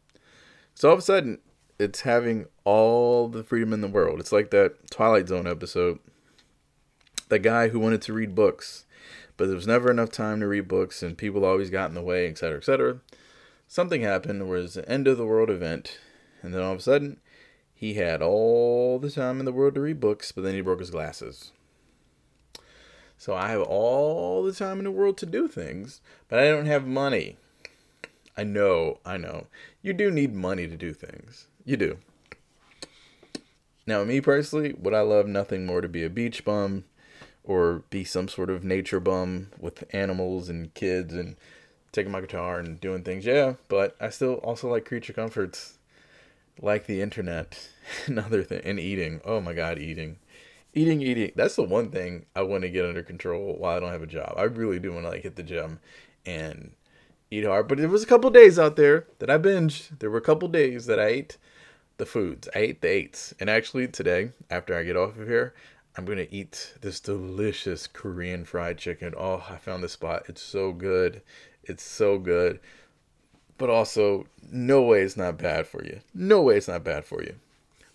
So all of a sudden, it's having all the freedom in the world. It's like that Twilight Zone episode. The guy who wanted to read books, but there was never enough time to read books, and people always got in the way, etc., etc. Something happened it was the end of the world event, and then all of a sudden, he had all the time in the world to read books, but then he broke his glasses. So I have all the time in the world to do things, but I don't have money. I know, I know. You do need money to do things. You do. Now, me personally, would I love nothing more to be a beach bum or be some sort of nature bum with animals and kids and taking my guitar and doing things? Yeah, but I still also like creature comforts like the internet and other thing and eating. Oh my god, eating. Eating, eating. That's the one thing I want to get under control while I don't have a job. I really do want to like hit the gym and eat hard. But there was a couple days out there that I binged. There were a couple days that I ate the foods. I ate the eights. And actually, today, after I get off of here, I'm to eat this delicious Korean fried chicken. Oh, I found this spot. It's so good. It's so good. But also, no way it's not bad for you. No way it's not bad for you.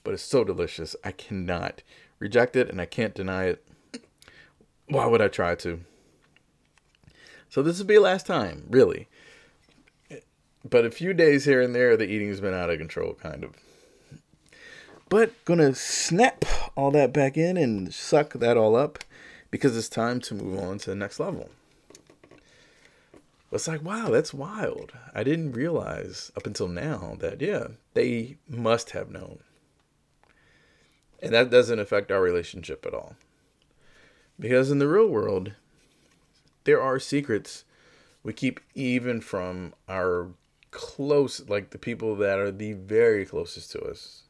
But it's so delicious. I cannot reject it and I can't deny it. Why would I try to? So this will be last time, really. But a few days here and there, the eating's been out of control, kind of. But gonna snap all that back in and suck that all up because it's time to move on to the next level. It's like, wow, that's wild. I didn't realize up until now that, yeah, they must have known. And that doesn't affect our relationship at all. Because in the real world, there are secrets we keep even from our close, like the people that are the very closest to us.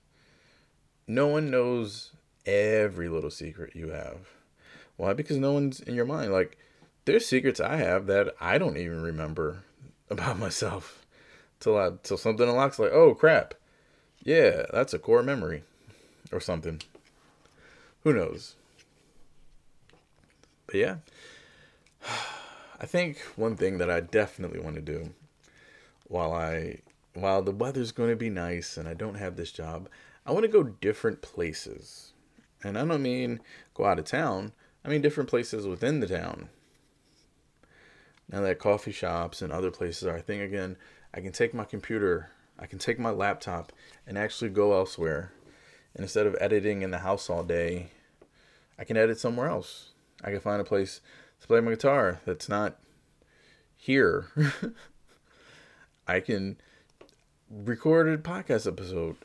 No one knows every little secret you have. Why? Because no one's in your mind. Like, there's secrets I have that I don't even remember about myself till I till something unlocks. Like, oh crap, yeah, that's a core memory, or something. Who knows? But yeah, I think one thing that I definitely want to do while I while the weather's going to be nice and I don't have this job, I want to go different places. And I don't mean go out of town, I mean different places within the town. Now that coffee shops and other places are a thing again, I can take my computer, I can take my laptop and actually go elsewhere. And instead of editing in the house all day, I can edit somewhere else. I can find a place to play my guitar that's not here. I can record a podcast episode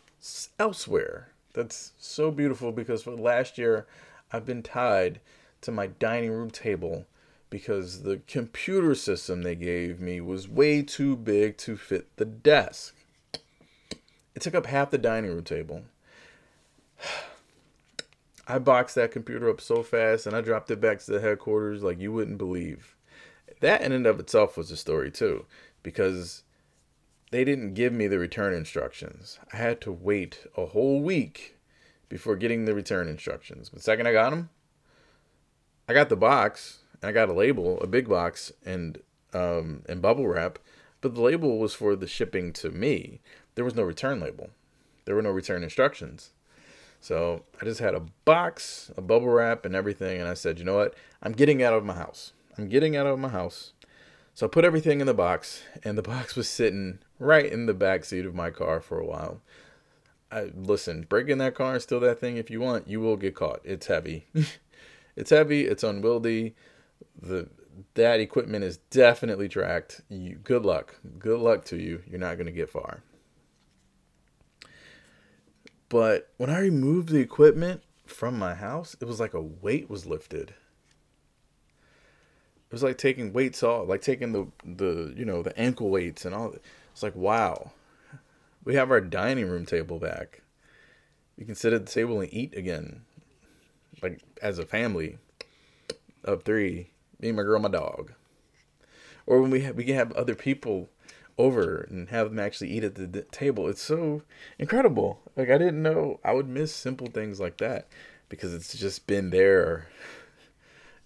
elsewhere. That's so beautiful because for the last year, I've been tied to my dining room table because the computer system they gave me was way too big to fit the desk. It took up half the dining room table. I boxed that computer up so fast and I dropped it back to the headquarters like you wouldn't believe. That in and of itself was a story too, because they didn't give me the return instructions. I had to wait a whole week before getting the return instructions. But the second I got them, I got the box I got a label, a big box, and um, and bubble wrap. But the label was for the shipping to me. There was no return label. There were no return instructions. So I just had a box, a bubble wrap, and everything. And I said, you know what? I'm getting out of my house. I'm getting out of my house. So I put everything in the box, and the box was sitting right in the back seat of my car for a while. I listen, break in that car and steal that thing if you want, you will get caught. It's heavy. it's heavy, it's unwieldy. The that equipment is definitely tracked. You good luck. Good luck to you. You're not going to get far. But when I removed the equipment from my house, it was like a weight was lifted. It was like taking weights off, like taking the the you know the ankle weights and all. It's like wow, we have our dining room table back. We can sit at the table and eat again, like as a family of three. Me, my girl, my dog. Or when we have, we can have other people over and have them actually eat at the d- table. It's so incredible. Like I didn't know I would miss simple things like that because it's just been there.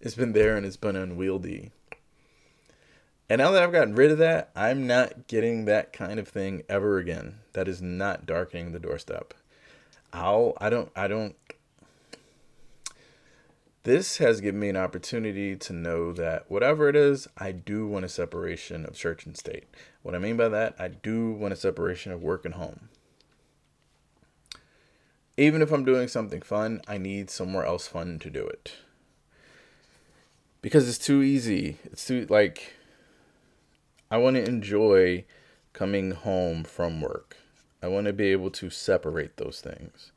It's been there and it's been unwieldy. And now that I've gotten rid of that, I'm not getting that kind of thing ever again. That is not darkening the doorstep. I'll I don't I don't this has given me an opportunity to know that whatever it is, I do want a separation of church and state. What I mean by that, I do want a separation of work and home. Even if I'm doing something fun, I need somewhere else fun to do it. Because it's too easy. It's too, like, I want to enjoy coming home from work. I want to be able to separate those things.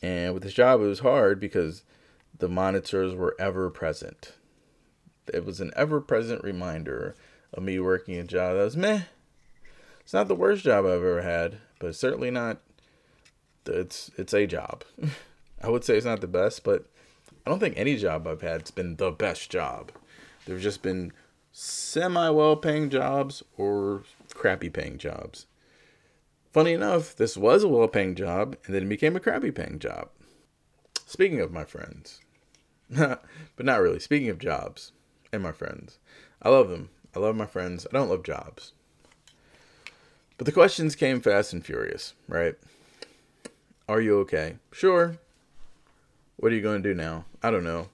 And with this job, it was hard because the monitors were ever present. It was an ever present reminder of me working a job that was meh. It's not the worst job I've ever had, but certainly not. It's it's a job. I would say it's not the best, but I don't think any job I've had has been the best job. There've just been semi well paying jobs or crappy paying jobs. Funny enough, this was a well paying job and then it became a crappy paying job. Speaking of my friends, but not really. Speaking of jobs and my friends, I love them. I love my friends. I don't love jobs. But the questions came fast and furious, right? Are you okay? Sure. What are you going to do now? I don't know.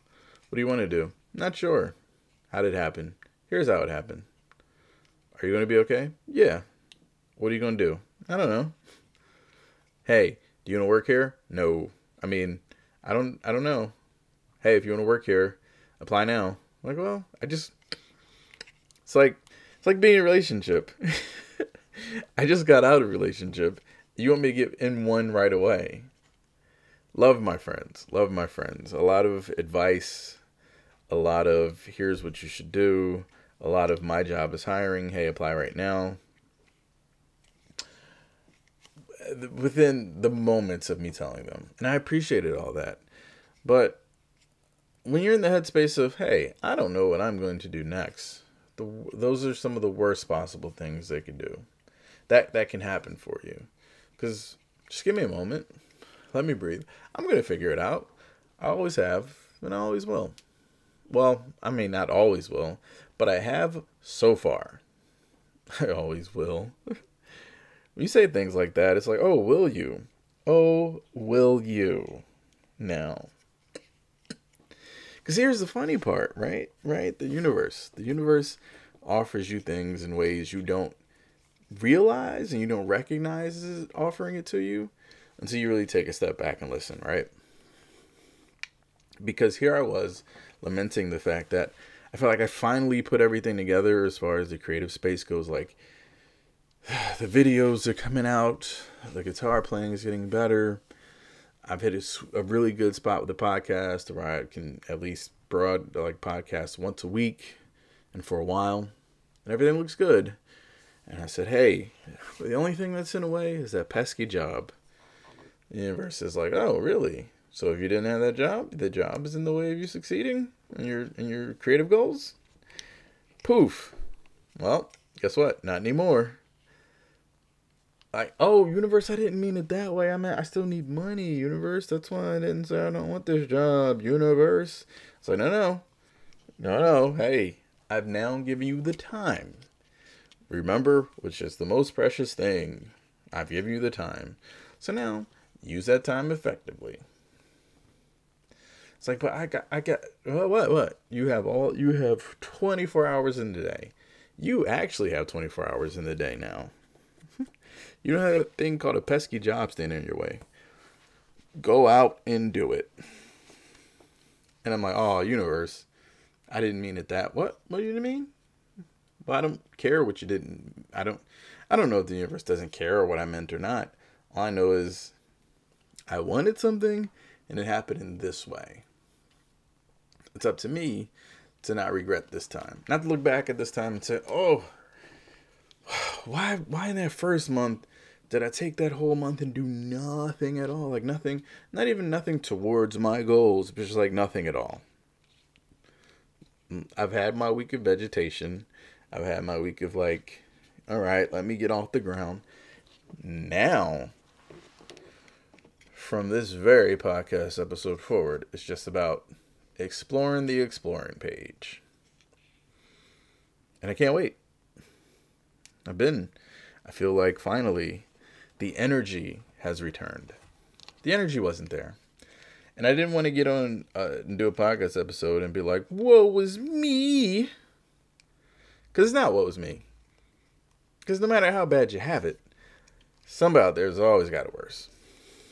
What do you want to do? Not sure. How did it happen? Here's how it happened. Are you going to be okay? Yeah. What are you going to do? I don't know. Hey, do you want to work here? No. I mean, I don't I don't know. Hey, if you want to work here, apply now. I'm like, well, I just it's like it's like being in a relationship. I just got out of a relationship. You want me to get in one right away. Love my friends. Love my friends. A lot of advice, a lot of here's what you should do, a lot of my job is hiring. Hey, apply right now within the moments of me telling them. And I appreciated all that. But when you're in the headspace of, hey, I don't know what I'm going to do next, the, those are some of the worst possible things they can do. That that can happen for you. Cuz just give me a moment. Let me breathe. I'm going to figure it out. I always have, and I always will. Well, I mean not always will, but I have so far. I always will. When you say things like that, it's like, oh, will you? Oh, will you? Now. Because here's the funny part, right? Right? The universe. The universe offers you things in ways you don't realize and you don't recognize is offering it to you until you really take a step back and listen, right? Because here I was lamenting the fact that I felt like I finally put everything together as far as the creative space goes. Like, the videos are coming out. The guitar playing is getting better. I've hit a, a, really good spot with the podcast where I can at least broad like podcast once a week and for a while, and everything looks good. And I said, hey, the only thing that's in the way is that pesky job. The universe is like, oh, really? So if you didn't have that job, the job is in the way of you succeeding in your in your creative goals. Poof. Well, guess what? Not anymore like, oh, universe, I didn't mean it that way. I meant I still need money, universe. That's why I didn't say I don't want this job, universe. It's like, no, no, no, no. Hey, I've now given you the time. Remember, which is the most precious thing. I've given you the time. So now, use that time effectively. It's like, but I got, I got, what, what, what? You have all, you have 24 hours in the day. You actually have 24 hours in the day now. You don't have a thing called a pesky job standing in your way. Go out and do it. And I'm like, oh, universe, I didn't mean it that. What? What do you mean? Well, I don't care what you didn't. I don't. I don't know if the universe doesn't care or what I meant or not. All I know is I wanted something and it happened in this way. It's up to me to not regret this time. Not to look back at this time and say, "Oh, why why in that first month did I take that whole month and do nothing at all? Like nothing, not even nothing towards my goals, but just like nothing at all." Mm, I've had my week of vegetation. I've had my week of like, all right, let me get off the ground. Now, from this very podcast episode forward, it's just about exploring the exploring page. And I can't wait. I've been, I feel like finally the energy has returned. The energy wasn't there. And I didn't want to get on uh, and do a podcast episode and be like, "Whoa, was me?" Because it's not what was me. Because no matter how bad you have it, somebody out there's always got it worse.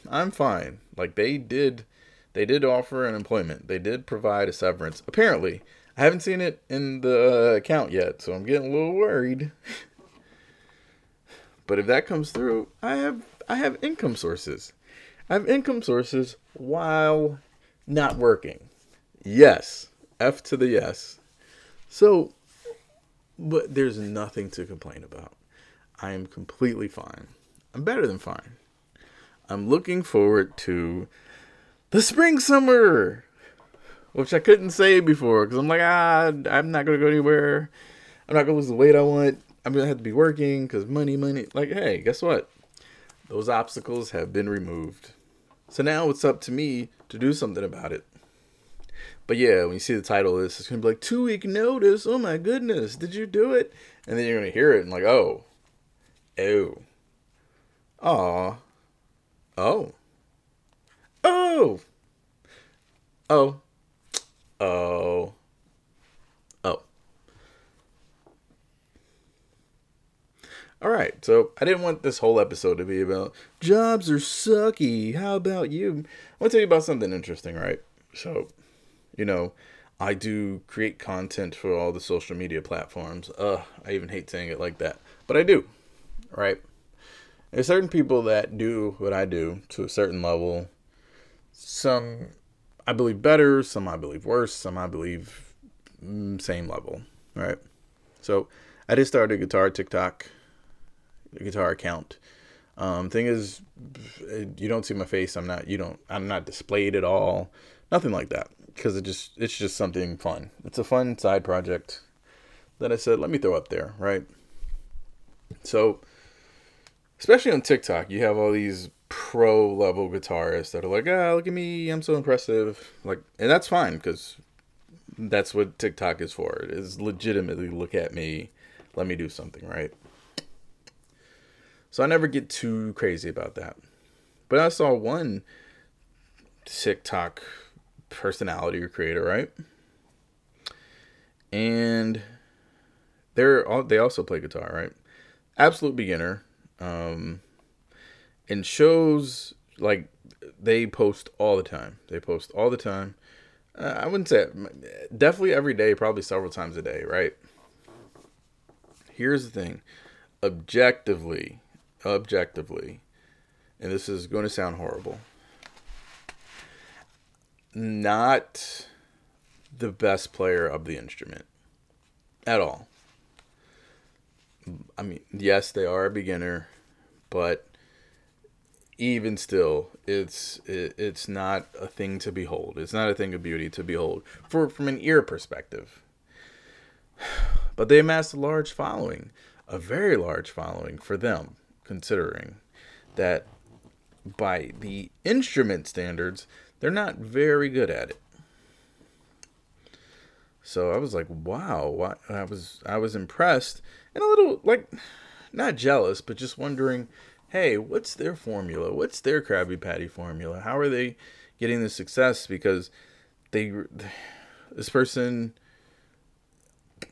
I'm fine. Like they did, they did offer an employment. They did provide a severance. Apparently, I haven't seen it in the account yet, so I'm getting a little worried. but if that comes through, I have I have income sources. I have income sources while not working. Yes. F to the yes. So, but there's nothing to complain about. I am completely fine. I'm better than fine. I'm looking forward to the spring summer, which I couldn't say before because I'm like, ah, I'm not going to go anywhere. I'm not going to lose the weight I want. I'm to have to be working because money, money. Like, hey, guess what? Those obstacles have been removed. So now it's up to me to do something about it. But yeah, when you see the title of this, it's gonna be like two week notice. Oh my goodness, did you do it? And then you're gonna hear it and like, oh, oh, aw, oh, oh, oh, oh, oh. All right, so I didn't want this whole episode to be about jobs are sucky. How about you? I want to tell you about something interesting, right? So, you know, I do create content for all the social media platforms. Uh, I even hate saying it like that, but I do, right? There's certain people that do what I do to a certain level. Some I believe better, some I believe worse, some I believe mm, same level, right? So I just started a guitar TikTok guitar account. Um, thing is, you don't see my face. I'm not. You don't. I'm not displayed at all. Nothing like that. Because it just. It's just something fun. It's a fun side project that I said let me throw up there, right? So, especially on TikTok, you have all these pro level guitarists that are like, ah, look at me, I'm so impressive. Like, and that's fine because that's what TikTok is for. It is legitimately look at me, let me do something, right? So I never get too crazy about that. But I saw one TikTok personality or creator, right? And they're all they also play guitar, right? Absolute beginner. Um and shows like they post all the time. They post all the time. Uh, I wouldn't say definitely every day, probably several times a day, right? Here's the thing. Objectively, objectively, and this is going to sound horrible, not the best player of the instrument at all. I mean, yes, they are a beginner, but even still, it's it, it's not a thing to behold. It's not a thing of beauty to behold for from an ear perspective. But they amassed a large following, a very large following for them considering that by the instrument standards, they're not very good at it. So I was like, wow, I was I was impressed and a little like not jealous, but just wondering, hey, what's their formula? What's their Krabby Patty formula? How are they getting the success? Because they this person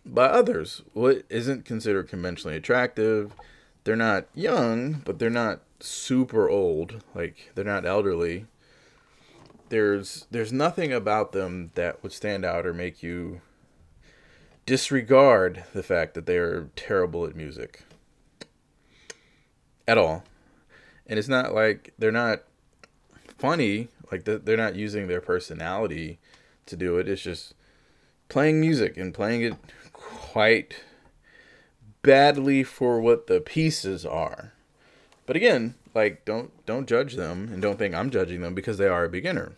by others what isn't considered conventionally attractive they're not young but they're not super old. Like they're not elderly. There's there's nothing about them that would stand out or make you disregard the fact that they're terrible at music. At all. And it's not like they're not funny. Like they're not using their personality to do it. It's just playing music and playing it quite badly for what the pieces are but again like don't don't judge them and don't think i'm judging them because they are a beginner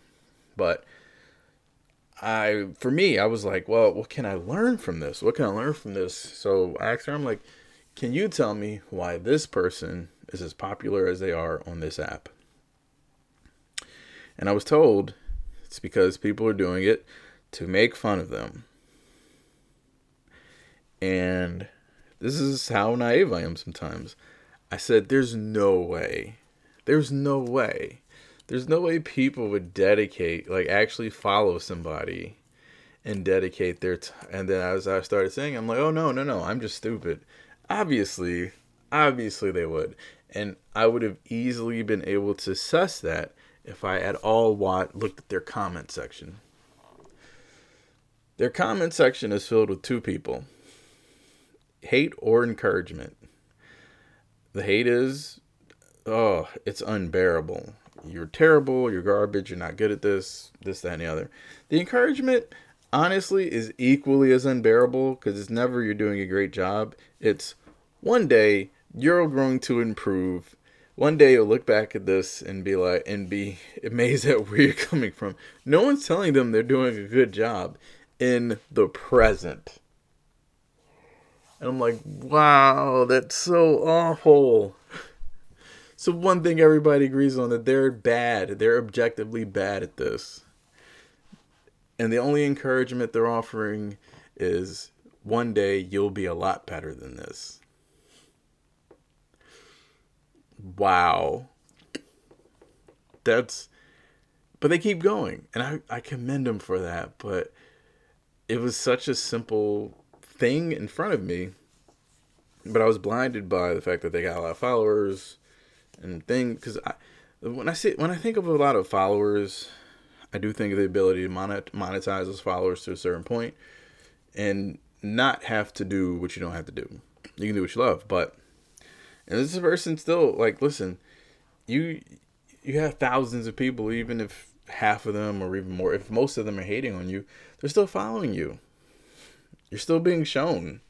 but I, for me, I was like, well, what can I learn from this? What can I learn from this? So I asked her, I'm like, can you tell me why this person is as popular as they are on this app? And I was told it's because people are doing it to make fun of them. And this is how naive I am sometimes. I said, there's no way. There's no way there's no way people would dedicate, like actually follow somebody and dedicate their. And then as I started saying, I'm like, oh no, no, no, I'm just stupid. Obviously, obviously they would. And I would have easily been able to suss that if I at all want, looked at their comment section. Their comment section is filled with two people hate or encouragement. The hate is, oh, it's unbearable you're terrible, you're garbage, you're not good at this, this, that, and the other. The encouragement, honestly, is equally as unbearable because it's never you're doing a great job. It's one day you're going to improve. One day you'll look back at this and be like, and be amazed at where you're coming from. No one's telling them they're doing a good job in the present. And I'm like, wow, that's so awful. So one thing everybody agrees on that they're bad. They're objectively bad at this. And the only encouragement they're offering is one day you'll be a lot better than this. Wow. That's but they keep going and I, I commend them for that but it was such a simple thing in front of me but i was blinded by the fact that they got a lot of followers and thing because I when I see when I think of a lot of followers, I do think of the ability to monetize those followers to a certain point, and not have to do what you don't have to do. You can do what you love, but and this person still like listen, you you have thousands of people, even if half of them or even more, if most of them are hating on you, they're still following you. You're still being shown.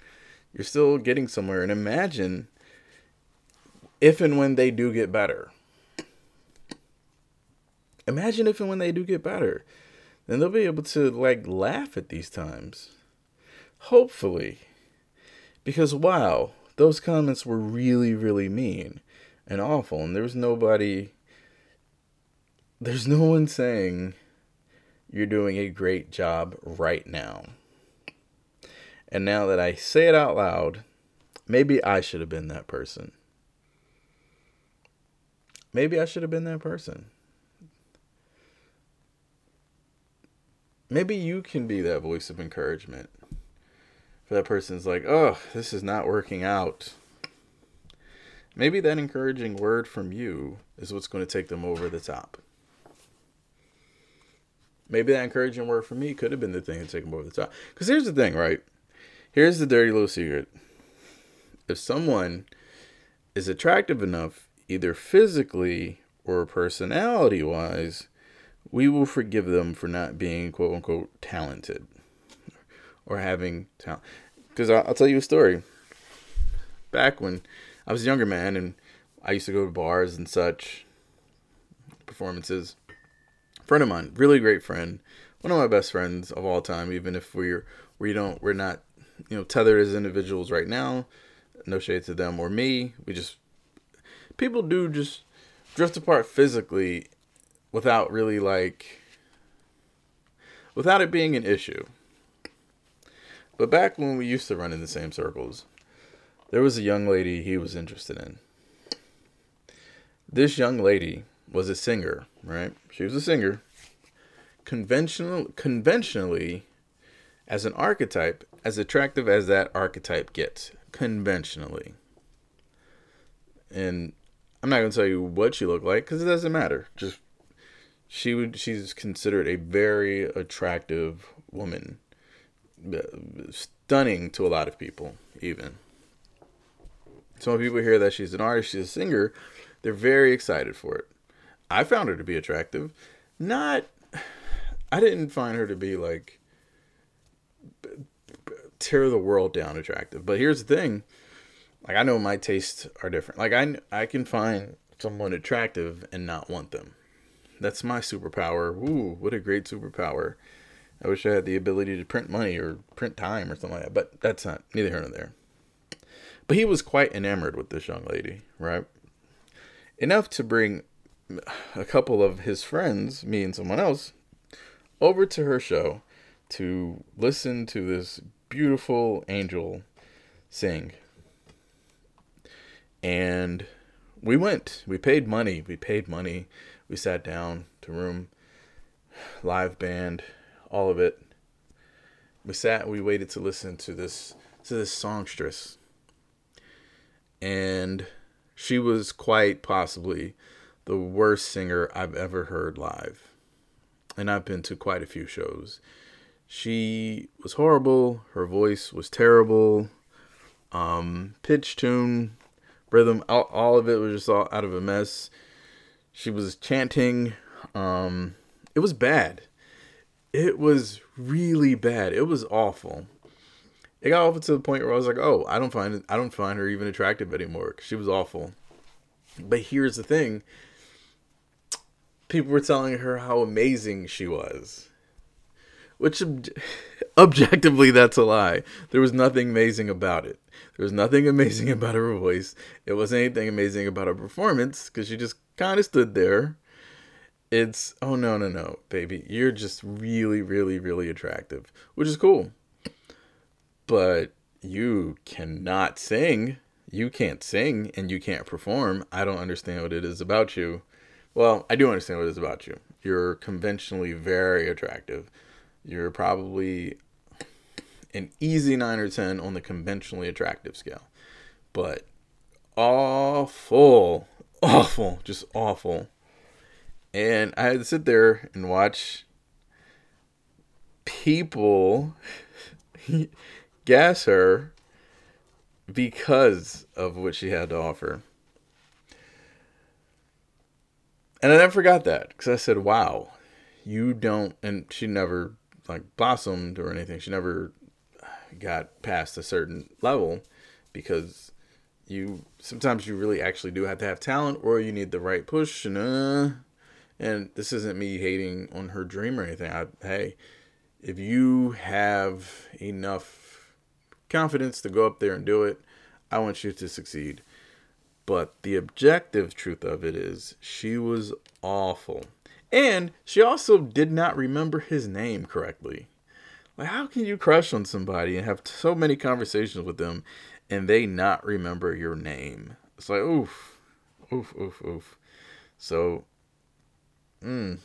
You're still getting somewhere. And imagine if and when they do get better. Imagine if and when they do get better. Then they'll be able to like laugh at these times. Hopefully. Because wow, those comments were really, really mean and awful. And there was nobody there's no one saying you're doing a great job right now. And now that I say it out loud, maybe I should have been that person. Maybe I should have been that person. Maybe you can be that voice of encouragement. For that person's like, oh, this is not working out. Maybe that encouraging word from you is what's going to take them over the top. Maybe that encouraging word from me could have been the thing to take them over the top. Because here's the thing, right? Here's the dirty little secret. If someone is attractive enough either physically or personality wise, we will forgive them for not being quote unquote talented or having talent. Because I'll, tell you a story. Back when I was a younger man and I used to go to bars and such, performances. A friend of mine, really great friend, one of my best friends of all time. Even if we're we don't we're not you know tethered as individuals right now. No shade to them or me. We just people do just drift apart physically without really like without it being an issue. But back when we used to run in the same circles, there was a young lady he was interested in. This young lady was a singer, right? She was a singer. conventional conventionally as an archetype as attractive as that archetype gets conventionally. And I'm not going to tell you what she looked like cuz it doesn't matter. Just she would she's considered a very attractive woman. Stunning to a lot of people even. So when people hear that she's an artist, she's a singer, they're very excited for it. I found her to be attractive. Not I didn't find her to be like tear the world down attractive. But here's the thing. Like I know my tastes are different. Like I I can find someone attractive and not want them. That's my superpower. Ooh, what a great superpower. I wish I had the ability to print money or print time or something like that, but that's not neither here nor there. But he was quite enamored with this young lady, right? Enough to bring a couple of his friends, me and someone else, over to her show to listen to this beautiful angel sing. And we went. We paid money. We paid money. We sat down to room, live band, all of it. We sat. We waited to listen to this to this songstress, and she was quite possibly the worst singer I've ever heard live. And I've been to quite a few shows. She was horrible. Her voice was terrible. Um, pitch, tune, rhythm, all, all of it was just all out of a mess. She was chanting. Um, it was bad. It was really bad. It was awful. It got awful to the point where I was like, "Oh, I don't find I don't find her even attractive anymore." She was awful. But here's the thing: people were telling her how amazing she was. Which ob- objectively that's a lie. There was nothing amazing about it. There was nothing amazing about her voice. It wasn't anything amazing about her performance because she just kind of stood there. It's oh no no no baby, you're just really really really attractive, which is cool. But you cannot sing. You can't sing and you can't perform. I don't understand what it is about you. Well, I do understand what it is about you. You're conventionally very attractive you're probably an easy 9 or 10 on the conventionally attractive scale. But awful, awful, just awful. And I had to sit there and watch people gas her because of what she had to offer. And I never forgot that because I said, wow, you don't, and she never like blossomed or anything. She never got past a certain level because you sometimes you really actually do have to have talent or you need the right push and uh and this isn't me hating on her dream or anything. I, hey, if you have enough confidence to go up there and do it, I want you to succeed. But the objective truth of it is she was awful. And she also did not remember his name correctly. Like, how can you crush on somebody and have so many conversations with them and they not remember your name? It's like, oof, oof, oof, oof. So, mm,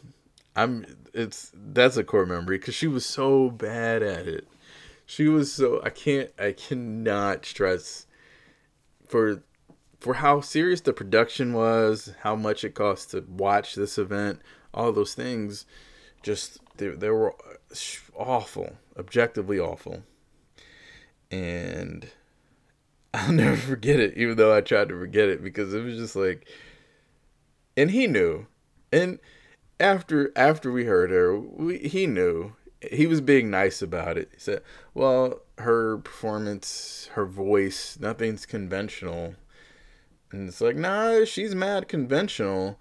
I'm, it's, that's a core memory because she was so bad at it. She was so, I can't, I cannot stress for, for how serious the production was, how much it cost to watch this event, all those things just they, they were awful objectively awful. And i'll never forget it even though i tried to forget it because it was just like and he knew. And after after we heard her we, he knew. He was being nice about it. He said well her performance her voice nothing's conventional. And it's like nah she's mad conventional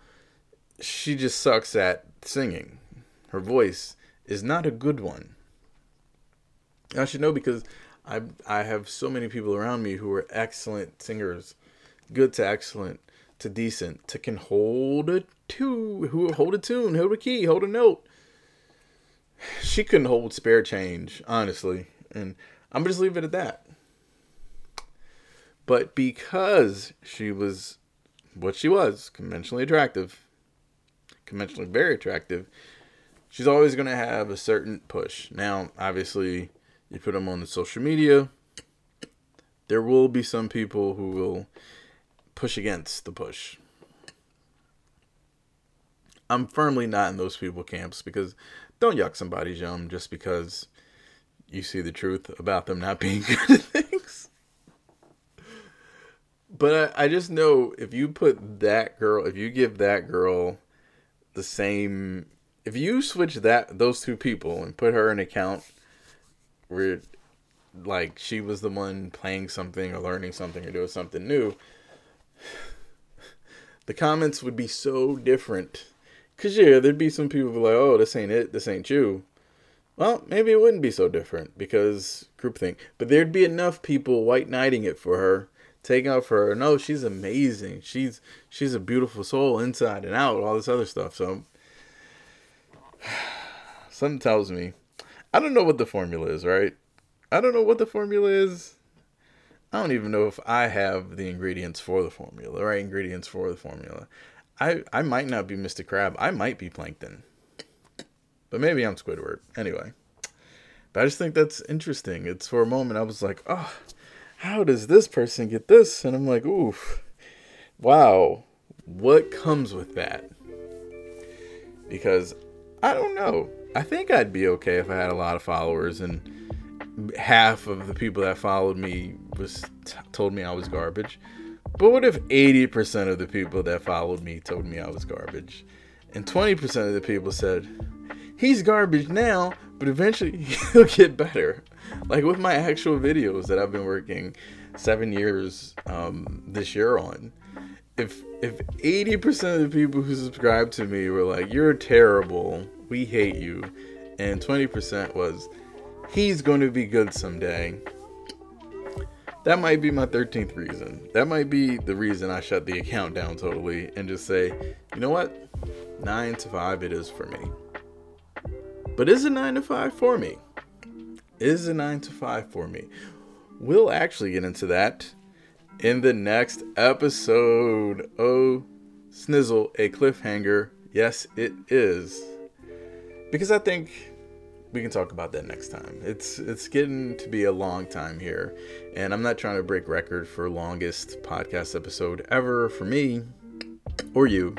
she just sucks at singing. Her voice is not a good one. I should know because I I have so many people around me who are excellent singers, good to excellent to decent, to can hold a tune, who hold a tune, hold a key, hold a note. She couldn't hold spare change, honestly, and I'm just leave it at that. But because she was what she was, conventionally attractive, conventionally very attractive, she's always going to have a certain push. Now, obviously, you put them on the social media, there will be some people who will push against the push. I'm firmly not in those people camps because don't yuck somebody's yum just because you see the truth about them not being good at things. But I, I just know if you put that girl, if you give that girl the same, if you switch that those two people and put her in account where like she was the one playing something or learning something or doing something new, the comments would be so different. Cause yeah, there'd be some people be like, "Oh, this ain't it. This ain't you." Well, maybe it wouldn't be so different because group groupthink. But there'd be enough people white knighting it for her, taking out for her. No, she's amazing. She's she's a beautiful soul inside and out. All this other stuff. So something tells me, I don't know what the formula is. Right? I don't know what the formula is. I don't even know if I have the ingredients for the formula, right ingredients for the formula. I, I might not be Mr. Crab. I might be Plankton. But maybe I'm Squidward. Anyway. But I just think that's interesting. It's for a moment I was like, oh, how does this person get this? And I'm like, oof. Wow. What comes with that? Because I don't know. I think I'd be okay if I had a lot of followers and half of the people that followed me was t- told me I was garbage. But what if 80% of the people that followed me told me I was garbage? And 20% of the people said, he's garbage now, but eventually he'll get better. Like with my actual videos that I've been working seven years um, this year on. If if 80% of the people who subscribe to me were like, you're terrible, we hate you, and 20% was, he's going to be good someday. That might be my 13th reason. That might be the reason I shut the account down totally and just say, you know what? Nine to five it is for me. But is it nine to five for me? Is a nine to five for me? We'll actually get into that in the next episode. Oh, Snizzle, a cliffhanger. Yes, it is. Because I think we can talk about that next time. It's it's getting to be a long time here, and I'm not trying to break record for longest podcast episode ever for me or you.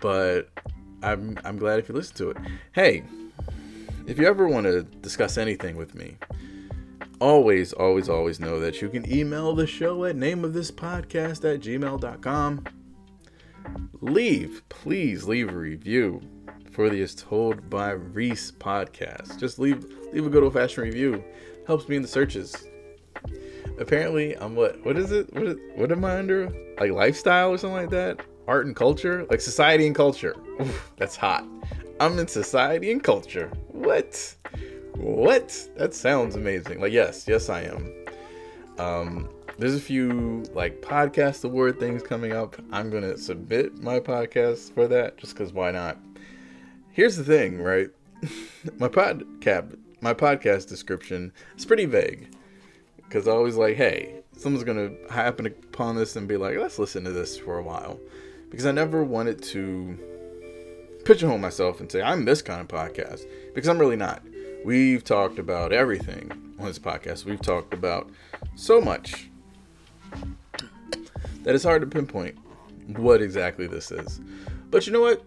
But I'm I'm glad if you listen to it. Hey, if you ever want to discuss anything with me, always, always, always know that you can email the show at name of this podcast at gmail.com. Leave, please leave a review for the Is Told by Reese podcast. Just leave leave a good old fashioned review. Helps me in the searches. Apparently, I'm what what is it? What what am I under? Like lifestyle or something like that? Art and culture? Like society and culture. Oof, that's hot. I'm in society and culture. What? What? That sounds amazing. Like yes, yes I am. Um there's a few like podcast award things coming up. I'm gonna submit my podcast for that just because why not? here's the thing, right? my podcast my podcast description is pretty vague because I always like, hey, someone's gonna happen upon this and be like, let's listen to this for a while, because I never wanted to pigeonhole myself and say I'm this kind of podcast because I'm really not. We've talked about everything on this podcast. We've talked about so much that it's hard to pinpoint what exactly this is. But you know what?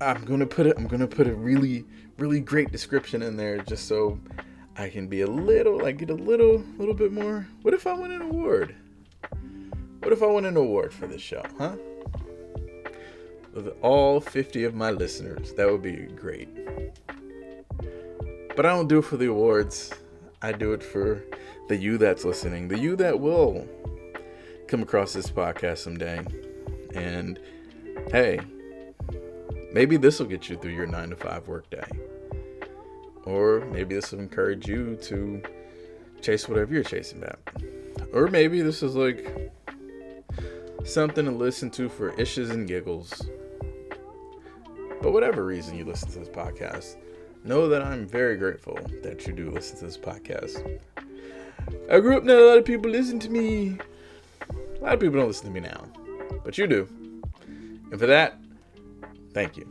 I'm gonna put it. I'm gonna put a really, really great description in there just so I can be a little, like, get a little, little bit more. What if I win an award? What if I win an award for this show, huh? With all 50 of my listeners, that would be great. But I don't do it for the awards. I do it for the you that's listening, the you that will come across this podcast someday. And hey, Maybe this will get you through your nine to five workday. Or maybe this will encourage you to chase whatever you're chasing about. Or maybe this is like something to listen to for issues and giggles. But whatever reason you listen to this podcast, know that I'm very grateful that you do listen to this podcast. I grew up not a lot of people listen to me. A lot of people don't listen to me now, but you do. And for that, Thank you.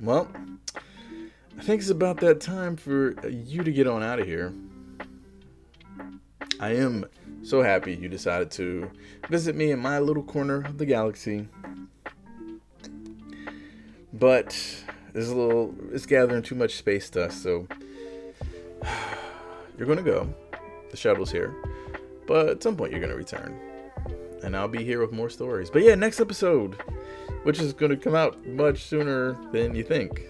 Well, I think it's about that time for you to get on out of here. I am so happy you decided to visit me in my little corner of the galaxy. But there's a little, it's gathering too much space dust, so you're gonna go. The shuttle's here, but at some point you're gonna return, and I'll be here with more stories. But yeah, next episode, which is gonna come out much sooner than you think.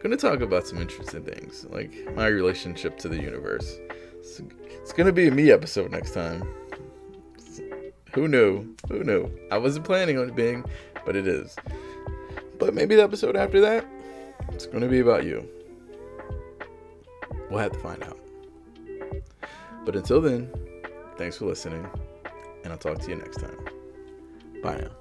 gonna talk about some interesting things, like my relationship to the universe. It's, it's gonna be a me episode next time. Who knew? Who knew? I wasn't planning on it being, but it is. But maybe the episode after that, it's going to be about you. We'll have to find out. But until then, thanks for listening, and I'll talk to you next time. Bye now.